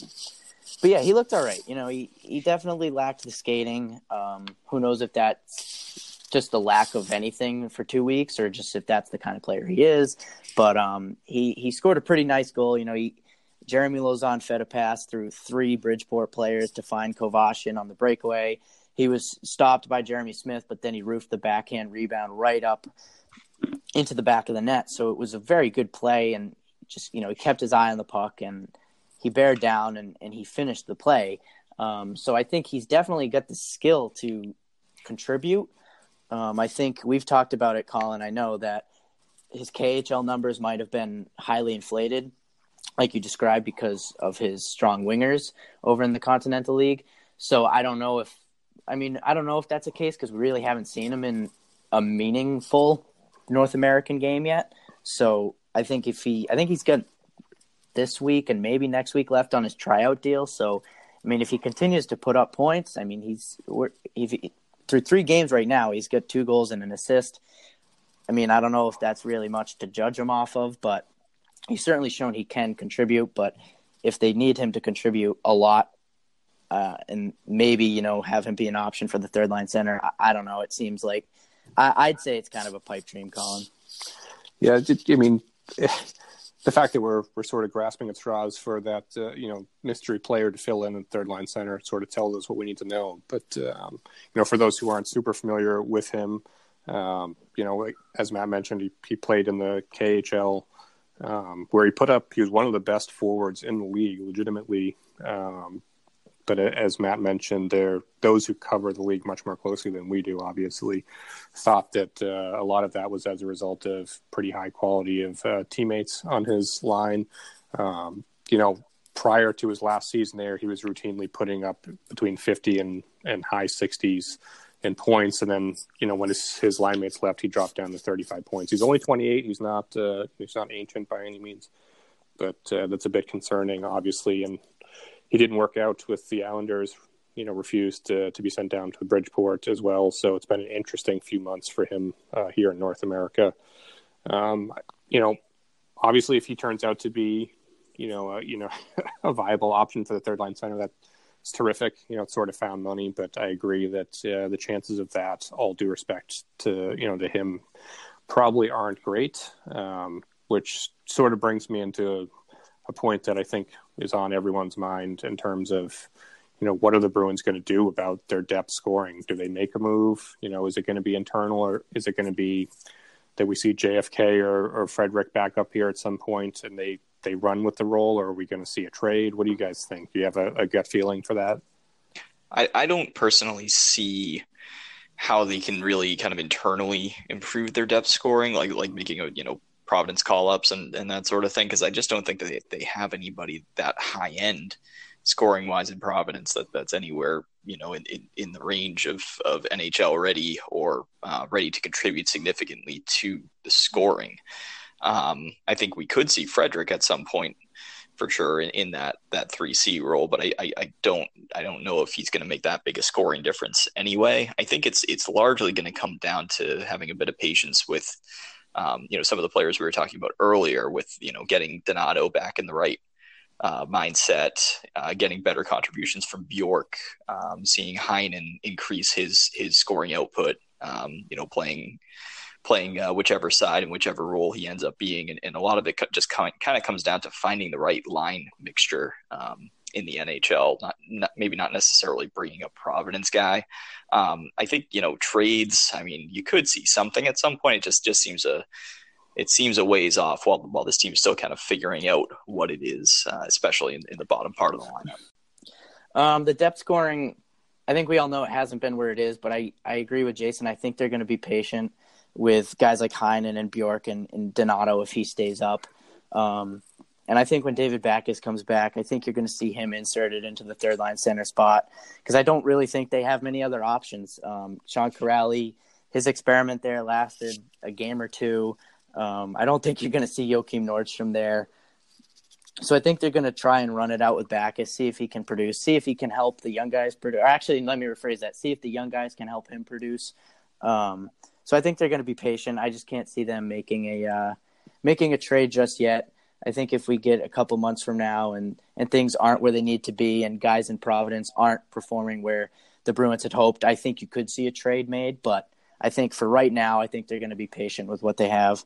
but yeah, he looked all right. You know, he he definitely lacked the skating. Um, who knows if that's just the lack of anything for two weeks, or just if that's the kind of player he is. But um, he he scored a pretty nice goal. You know, he Jeremy Lauzon fed a pass through three Bridgeport players to find Kovashin on the breakaway. He was stopped by Jeremy Smith, but then he roofed the backhand rebound right up into the back of the net. So it was a very good play, and just you know he kept his eye on the puck and he bared down and, and he finished the play. Um, so I think he's definitely got the skill to contribute. Um, I think we've talked about it, Colin. I know that his KHL numbers might have been highly inflated, like you described, because of his strong wingers over in the Continental League. So I don't know if, I mean, I don't know if that's a case because we really haven't seen him in a meaningful North American game yet. So I think if he, I think he's got this week and maybe next week left on his tryout deal. So I mean, if he continues to put up points, I mean, he's if he, through three games right now, he's got two goals and an assist. I mean, I don't know if that's really much to judge him off of, but he's certainly shown he can contribute. But if they need him to contribute a lot, uh, and maybe you know have him be an option for the third line center, I, I don't know. It seems like I, would say it's kind of a pipe dream, Colin. Yeah, I mean, the fact that we're we're sort of grasping at straws for that uh, you know mystery player to fill in in third line center sort of tells us what we need to know. But um, you know, for those who aren't super familiar with him, um, you know, as Matt mentioned, he, he played in the KHL um, where he put up. He was one of the best forwards in the league, legitimately. Um, but as Matt mentioned, there those who cover the league much more closely than we do, obviously, thought that uh, a lot of that was as a result of pretty high quality of uh, teammates on his line. Um, you know, prior to his last season there, he was routinely putting up between 50 and, and high 60s in points, and then you know when his, his line mates left, he dropped down to 35 points. He's only 28. He's not uh, he's not ancient by any means, but uh, that's a bit concerning, obviously, and he didn't work out with the Islanders. You know, refused to to be sent down to Bridgeport as well. So it's been an interesting few months for him uh, here in North America. Um, you know, obviously, if he turns out to be, you know, uh, you know, a viable option for the third line center, that's terrific. You know, it's sort of found money, but I agree that uh, the chances of that, all due respect to you know to him, probably aren't great. Um, which sort of brings me into a point that I think is on everyone's mind in terms of, you know, what are the Bruins going to do about their depth scoring? Do they make a move? You know, is it going to be internal or is it going to be that we see JFK or, or Frederic back up here at some point and they they run with the role, or are we going to see a trade? What do you guys think? Do you have a, a gut feeling for that? I, I don't personally see how they can really kind of internally improve their depth scoring, like like making a you know Providence call ups and, and that sort of thing, because I just don't think that they, they have anybody that high end scoring wise in Providence that that's anywhere you know in, in, in the range of, of NHL ready or uh, ready to contribute significantly to the scoring. Um, I think we could see Frederic at some point for sure in, in that that three C role, but I, I, I, don't I don't know if he's going to make that big a scoring difference anyway. I think it's it's largely going to come down to having a bit of patience with um, you know some of the players we were talking about earlier, with you know getting Donato back in the right uh, mindset, uh, getting better contributions from Bjork, um, seeing Heinen increase his his scoring output, um, you know playing playing uh, whichever side and whichever role he ends up being. And, and a lot of it just kind of comes down to finding the right line mixture um, in the NHL. Not, not, maybe not necessarily bringing a Providence guy. Um, I think you know trades. I mean, you could see something at some point. It just just seems a it seems a ways off while while this team is still kind of figuring out what it is, uh, especially in, in, the bottom part of the lineup. Um, the depth scoring, I think we all know it hasn't been where it is, but I, I agree with Jason. I think they're going to be patient with guys like Heinen and Bjork and, and Donato if he stays up. Um, and I think when David Backes comes back, I think you're going to see him inserted into the third line center spot because I don't really think they have many other options. Um, Sean Kuraly, his experiment there lasted a game or two. Um, I don't think you're going to see Joakim Nordstrom there. So I think they're going to try and run it out with Backes, see if he can produce, see if he can help the young guys produce. Actually, let me rephrase that: see if the young guys can help him produce. Um, so I think they're going to be patient. I just can't see them making a uh, making a trade just yet. I think if we get a couple months from now and and things aren't where they need to be, and guys in Providence aren't performing where the Bruins had hoped, I think you could see a trade made. But I think for right now, I think they're going to be patient with what they have.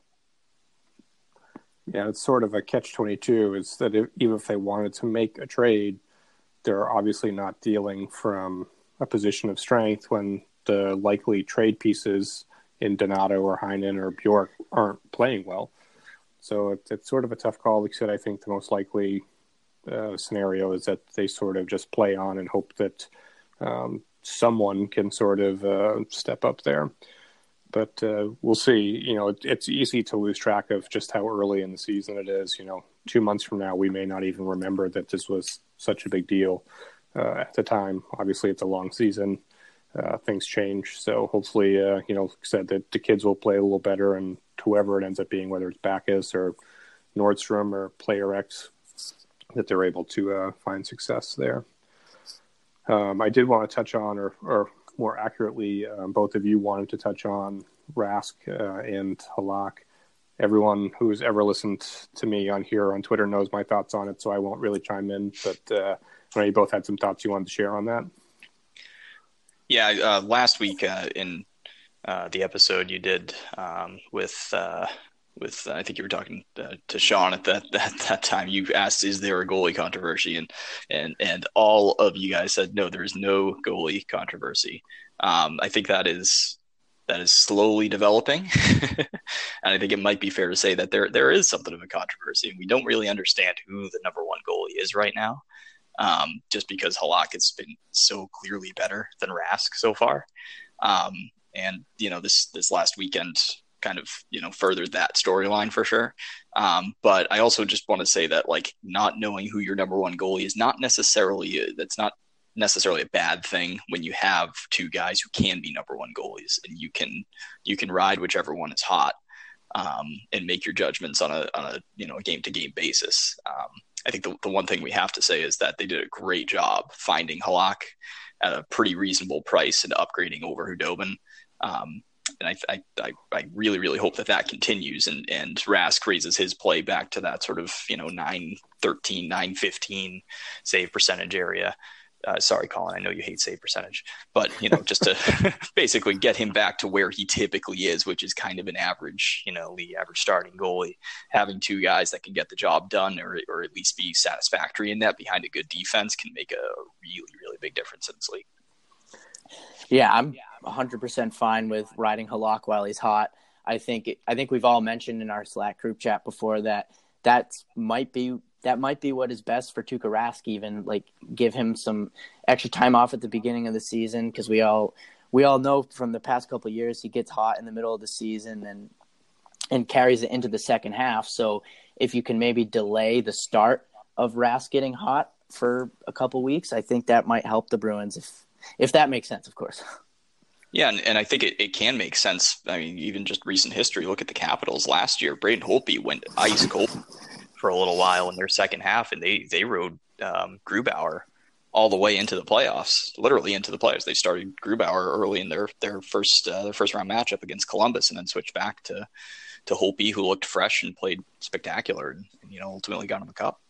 Yeah, it's sort of a catch twenty two. Is that if, even if they wanted to make a trade, they're obviously not dealing from a position of strength when the likely trade pieces in Donato or Heinen or Bjork aren't playing well. So it's, it's sort of a tough call. Like I said, I think the most likely uh, scenario is that they sort of just play on and hope that um, someone can sort of uh, step up there. But uh, we'll see. You know, it, it's easy to lose track of just how early in the season it is. You know, two months from now, we may not even remember that this was such a big deal uh, at the time. Obviously, it's a long season uh, things change. So hopefully, uh, you know, like I said that the kids will play a little better, and whoever it ends up being, whether it's Backes or Nordstrom or Player X, that they're able to uh, find success there. Um, I did want to touch on, or, or more accurately, um, both of you wanted to touch on Rask uh, and Halak. Everyone who's ever listened to me on here on Twitter knows my thoughts on it, so I won't really chime in. But uh, I know you both had some thoughts you wanted to share on that. Yeah, uh, last week uh, in uh, the episode you did um, with uh, with I think you were talking uh, to Sean at that, that that time. You asked, "Is there a goalie controversy?" and and and all of you guys said, "No, there is no goalie controversy." Um, I think that is that is slowly developing, and I think it might be fair to say that there there is something of a controversy, and we don't really understand who the number one goalie is right now um, just because Halak has been so clearly better than Rask so far. Um, and you know this this last weekend kind of you know furthered that storyline for sure. Um, but I also just want to say that like not knowing who your number one goalie is not necessarily that's not necessarily a bad thing when you have two guys who can be number one goalies and you can you can ride whichever one is hot um, and make your judgments on a on a you know game to game basis. Um, I think the, the one thing we have to say is that they did a great job finding Halak at a pretty reasonable price and upgrading over Khudobin. Um, and I, I, I really, really hope that that continues and, and Rask raises his play back to that sort of, you know, 913, 915 save percentage area. Uh, sorry, Colin, I know you hate save percentage, but you know, just to basically get him back to where he typically is, which is kind of an average, you know, the average starting goalie. Having two guys that can get the job done, or or at least be satisfactory in that behind a good defense, can make a really, really big difference in this league. Yeah, I'm 100% fine with riding Halak while he's hot. I think I think we've all mentioned in our Slack group chat before that that might be that might be what is best for Tuukka Rask. Even like give him some extra time off at the beginning of the season because we all we all know from the past couple years he gets hot in the middle of the season and and carries it into the second half. So if you can maybe delay the start of Rask getting hot for a couple weeks, I think that might help the Bruins if if that makes sense, of course. Yeah, and, and I think it, it can make sense. I mean, even just recent history, look at the Capitals last year. Braden Holtby went ice cold for a little while in their second half, and they they rode um, Grubauer all the way into the playoffs, literally into the playoffs. They started Grubauer early in their their first uh, their first round matchup against Columbus, and then switched back to to Holtby, who looked fresh and played spectacular, and, and you know ultimately got him the cup.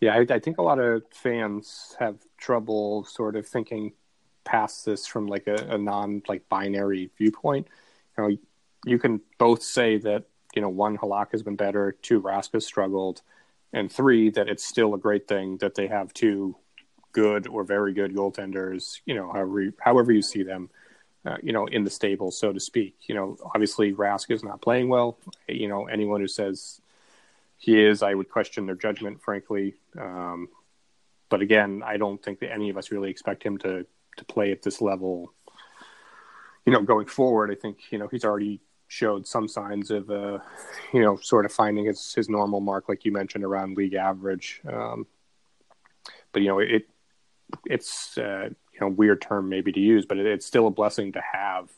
Yeah, I, I, think a lot of fans have trouble sort of thinking past this from like a, a non like binary viewpoint. You know, you can both say that you know one Halak has been better, two Rask has struggled, and three that it's still a great thing that they have two good or very good goaltenders. You know, however however you see them. Uh, you know, in the stable, so to speak. You know, obviously Rask is not playing well. You know, anyone who says he is, I would question their judgment, frankly. Um, but again, I don't think that any of us really expect him to to play at this level. You know, going forward, I think you know he's already showed some signs of, uh, you know, sort of finding his his normal mark, like you mentioned, around league average. Um, but you know, it it's uh, you know weird term maybe to use, but it, it's still a blessing to have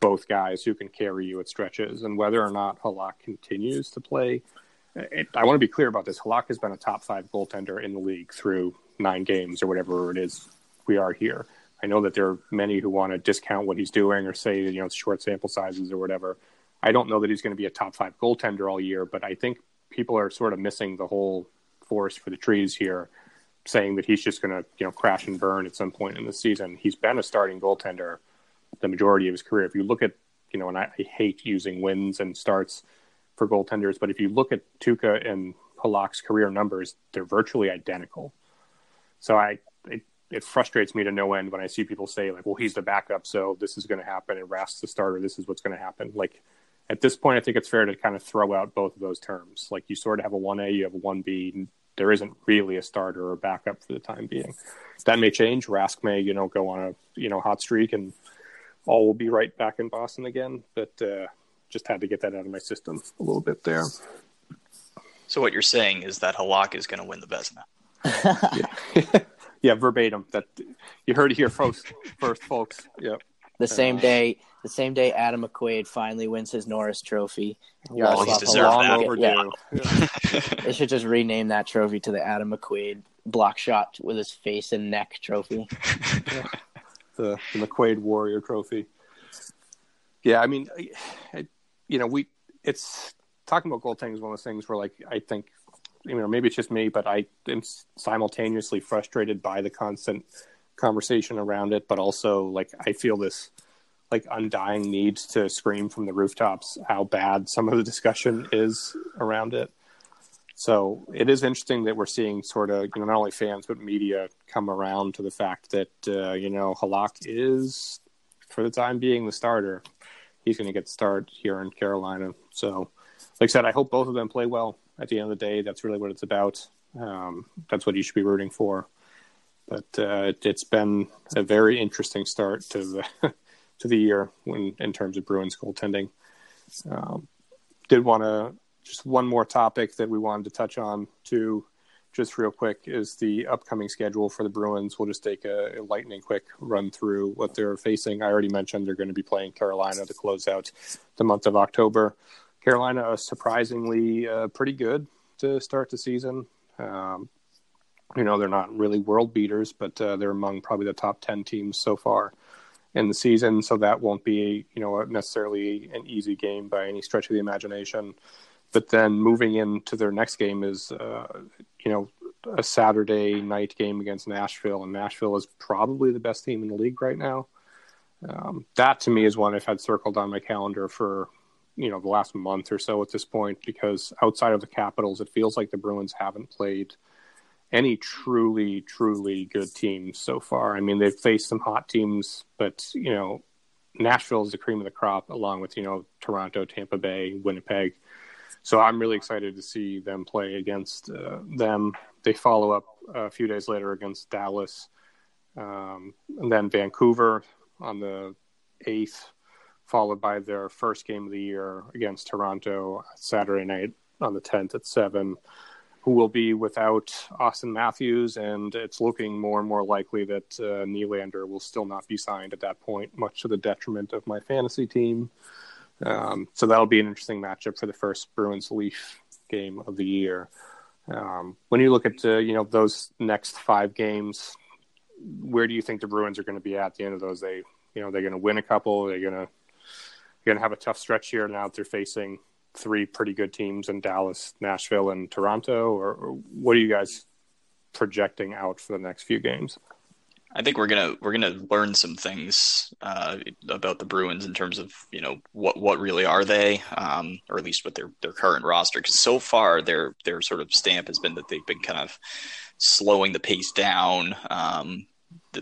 both guys who can carry you at stretches, and whether or not Halak continues to play it, I want to be clear about this. Halak has been a top five goaltender in the league through nine games or whatever it is we are here. I know that there are many who want to discount what he's doing or say you know it's short sample sizes or whatever. I don't know that he's going to be a top five goaltender all year, but I think people are sort of missing the whole forest for the trees here, saying that he's just going to you know crash and burn at some point in the season. He's been a starting goaltender the majority of his career. If you look at you know, and I, I hate using wins and starts for goaltenders, but if you look at Tuukka and Halak's career numbers, they're virtually identical. So I it, it frustrates me to no end when I see people say like, "Well, he's the backup, so this is going to happen," and Rask's the starter, this is what's going to happen. Like at this point, I think it's fair to kind of throw out both of those terms. Like you sort of have a one A, you have a one B. There isn't really a starter or backup for the time being. That may change. Rask may, you know, go on a you know hot streak, and all will be right back in Boston again. But uh, just had to get that out of my system a little bit there. So what you're saying is that Halak is going to win the Vezina. yeah. yeah, verbatim. That you heard it here first, first folks. Yep. The same day, the same day Adam McQuaid finally wins his Norris Trophy. Well, he's deserved that. Overdue. Yeah. yeah. they should just rename that trophy to the Adam McQuaid block shot with his face and neck trophy. Yeah. The, the McQuaid Warrior Trophy. Yeah, I mean, I, you know, we it's talking about goaltending is one of those things where like I think you know maybe it's just me, but I am simultaneously frustrated by the constant conversation around it, but also like I feel this like undying need to scream from the rooftops how bad some of the discussion is around it. So it is interesting that we're seeing sort of you know not only fans but media come around to the fact that uh, you know Halak is for the time being the starter he's going to get the start here in Carolina. So, like I said, I hope both of them play well. At the end of the day, that's really what it's about. Um, that's what you should be rooting for. But uh, it's been a very interesting start to the to the year when in terms of Bruins goaltending. Um, did want to just one more topic that we wanted to touch on too just real quick is the upcoming schedule for the Bruins. We'll just take a, a, lightning quick run through what they're facing. I already mentioned they're going to be playing Carolina to close out the month of October. Carolina is surprisingly uh, pretty good to start the season. Um, you know, they're not really world beaters, but uh, they're among probably the top 10 teams so far in the season. So that won't be, you know, necessarily an easy game by any stretch of the imagination but then moving into their next game is uh, you know a Saturday night game against Nashville, and Nashville is probably the best team in the league right now. Um, that to me is one I've had circled on my calendar for you know the last month or so at this point because outside of the Capitals, it feels like the Bruins haven't played any truly truly good teams so far. I mean, they've faced some hot teams, but you know Nashville is the cream of the crop, along with you know Toronto, Tampa Bay, Winnipeg. So I'm really excited to see them play against uh, them. They follow up a few days later against Dallas, um, and then Vancouver on the eighth, followed by their first game of the year against Toronto Saturday night on the tenth at seven who will be without Auston Matthews, and it's looking more and more likely that uh, Nylander will still not be signed at that point, much to the detriment of my fantasy team. Um, so that'll be an interesting matchup for the first Bruins Leaf game of the year. Um, when you look at uh, you know those next five games, where do you think the Bruins are going to be at the end of those? They you know they're going to win a couple. They're going to going to have a tough stretch here now that they're facing three pretty good teams in Dallas, Nashville, and Toronto? Or, or, what are you guys projecting out for the next few games? I think we're gonna we're gonna learn some things uh, about the Bruins in terms of you know what what really are they, um, or at least with their their current roster. Because so far their their sort of stamp has been that they've been kind of slowing the pace down. Um,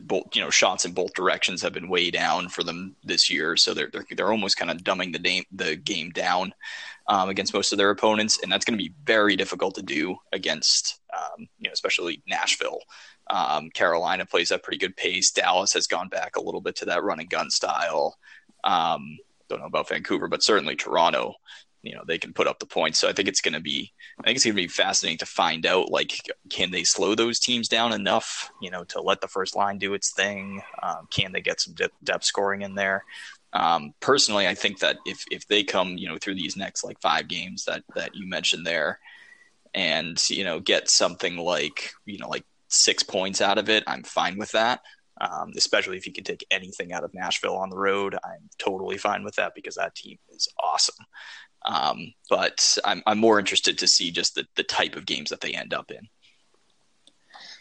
both you know shots in both directions have been way down for them this year, so they're they're, they're almost kind of dumbing the name the game down um, against most of their opponents, and that's going to be very difficult to do against um, you know especially Nashville. Um, Carolina plays at pretty good pace. Dallas has gone back a little bit to that run and gun style. Um, don't know about Vancouver, but certainly Toronto you know they can put up the points. So I think it's going to be I think it's going to be fascinating to find out like can they slow those teams down enough you know to let the first line do its thing? Um, can they get some depth scoring in there? Um, personally, I think that if if they come you know through these next like five games that that you mentioned there, and you know get something like you know like six points out of it, I'm fine with that. Um, especially if you can take anything out of Nashville on the road, I'm totally fine with that because that team is awesome. Um, but I'm, I'm more interested to see just the, the type of games that they end up in.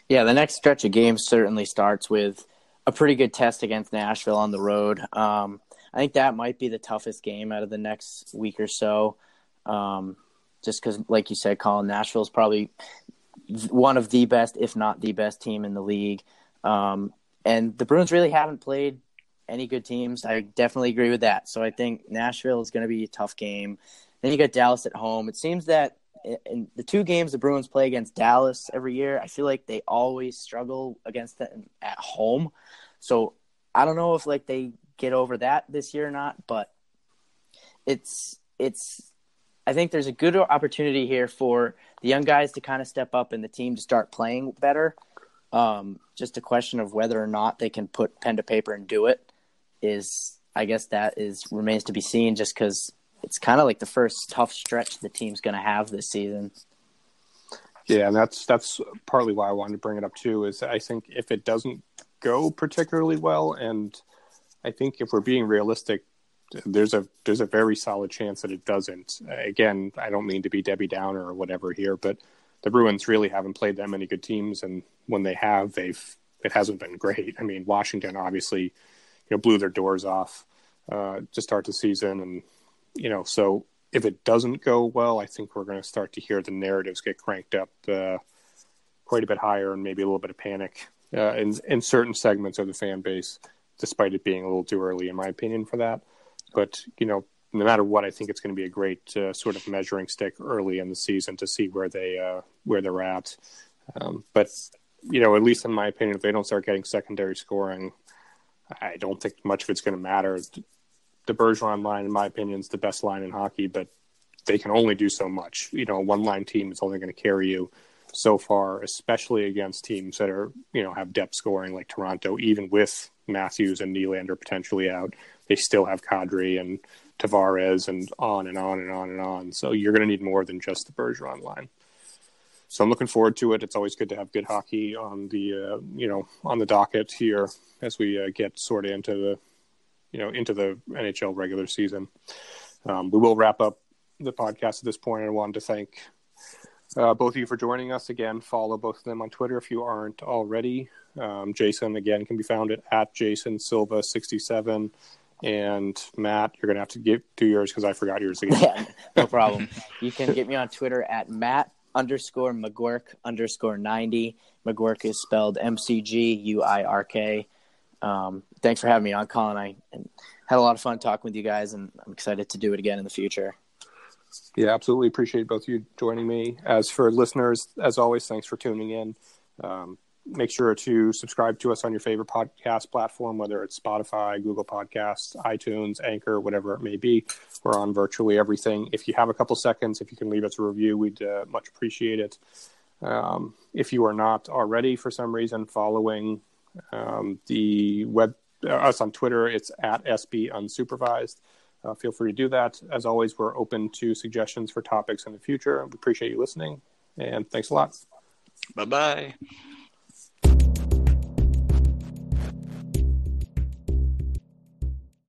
Yeah, the next stretch of games certainly starts with a pretty good test against Nashville on the road. Um, I think that might be the toughest game out of the next week or so. Um, just because, like you said, Colin, Nashville is probably one of the best, if not the best team in the league. Um, and the Bruins really haven't played any good teams. I definitely agree with that. So I think Nashville is going to be a tough game. Then you got Dallas at home. It seems that in the two games the Bruins play against Dallas every year, I feel like they always struggle against them at home. So I don't know if like they get over that this year or not, but it's it's I think there's a good opportunity here for the young guys to kind of step up and the team to start playing better. Um, just a question of whether or not they can put pen to paper and do it is I guess that is remains to be seen just because it's kind of like the first tough stretch the team's going to have this season. Yeah, and that's that's partly why I wanted to bring it up too. Is I think if it doesn't go particularly well, and I think if we're being realistic, there's a there's a very solid chance that it doesn't. Again, I don't mean to be Debbie Downer or whatever here, but the Bruins really haven't played that many good teams, and when they have, they've it hasn't been great. I mean, Washington obviously you know blew their doors off uh, to start the season, and you know so if it doesn't go well, I think we're going to start to hear the narratives get cranked up uh, quite a bit higher, and maybe a little bit of panic uh, in in certain segments of the fan base, despite it being a little too early, in my opinion, for that. But you know, no matter what, I think it's going to be a great uh, sort of measuring stick early in the season to see where they uh, where they're at. Um, but you know, at least in my opinion, if they don't start getting secondary scoring, I don't think much of it's going to matter. The Bergeron line, in my opinion, is the best line in hockey, but they can only do so much. You know, a one line team is only going to carry you so far, especially against teams that are, you know, have depth scoring like Toronto, even with Matthews and Nylander potentially out. They still have Kadri and Tavares and on and on and on and on. So you're going to need more than just the Bergeron line so I'm looking forward to it. It's always good to have good hockey on the uh, you know on the docket here as we uh, get sort of into the you know into the NHL regular season. Um, we will wrap up the podcast at this point. I wanted to thank uh, both of you for joining us again. Follow both of them on Twitter if you aren't already. Um, Jason again can be found at, at Jason Silva sixty seven. And Matt, you're gonna have to give do yours because I forgot yours again. Yeah, no problem. you can get me on Twitter at Matt underscore McGuirk underscore 90. McGuirk is spelled M C G U I R K. Um, thanks for having me on, Colin. I had a lot of fun talking with you guys, and I'm excited to do it again in the future. Yeah, absolutely. Appreciate both of you joining me. As for listeners, as always, thanks for tuning in. Um, make sure to subscribe to us on your favorite podcast platform, whether it's Spotify, Google Podcasts, iTunes, Anchor, whatever it may be. We're on virtually everything. If you have a couple seconds, if you can leave us a review, we'd uh, much appreciate it. Um, if you are not already, for some reason, following um, the web uh, us on Twitter, it's at SB Unsupervised. Uh, feel free to do that. As always, we're open to suggestions for topics in the future. We appreciate you listening, and thanks a lot. Bye bye.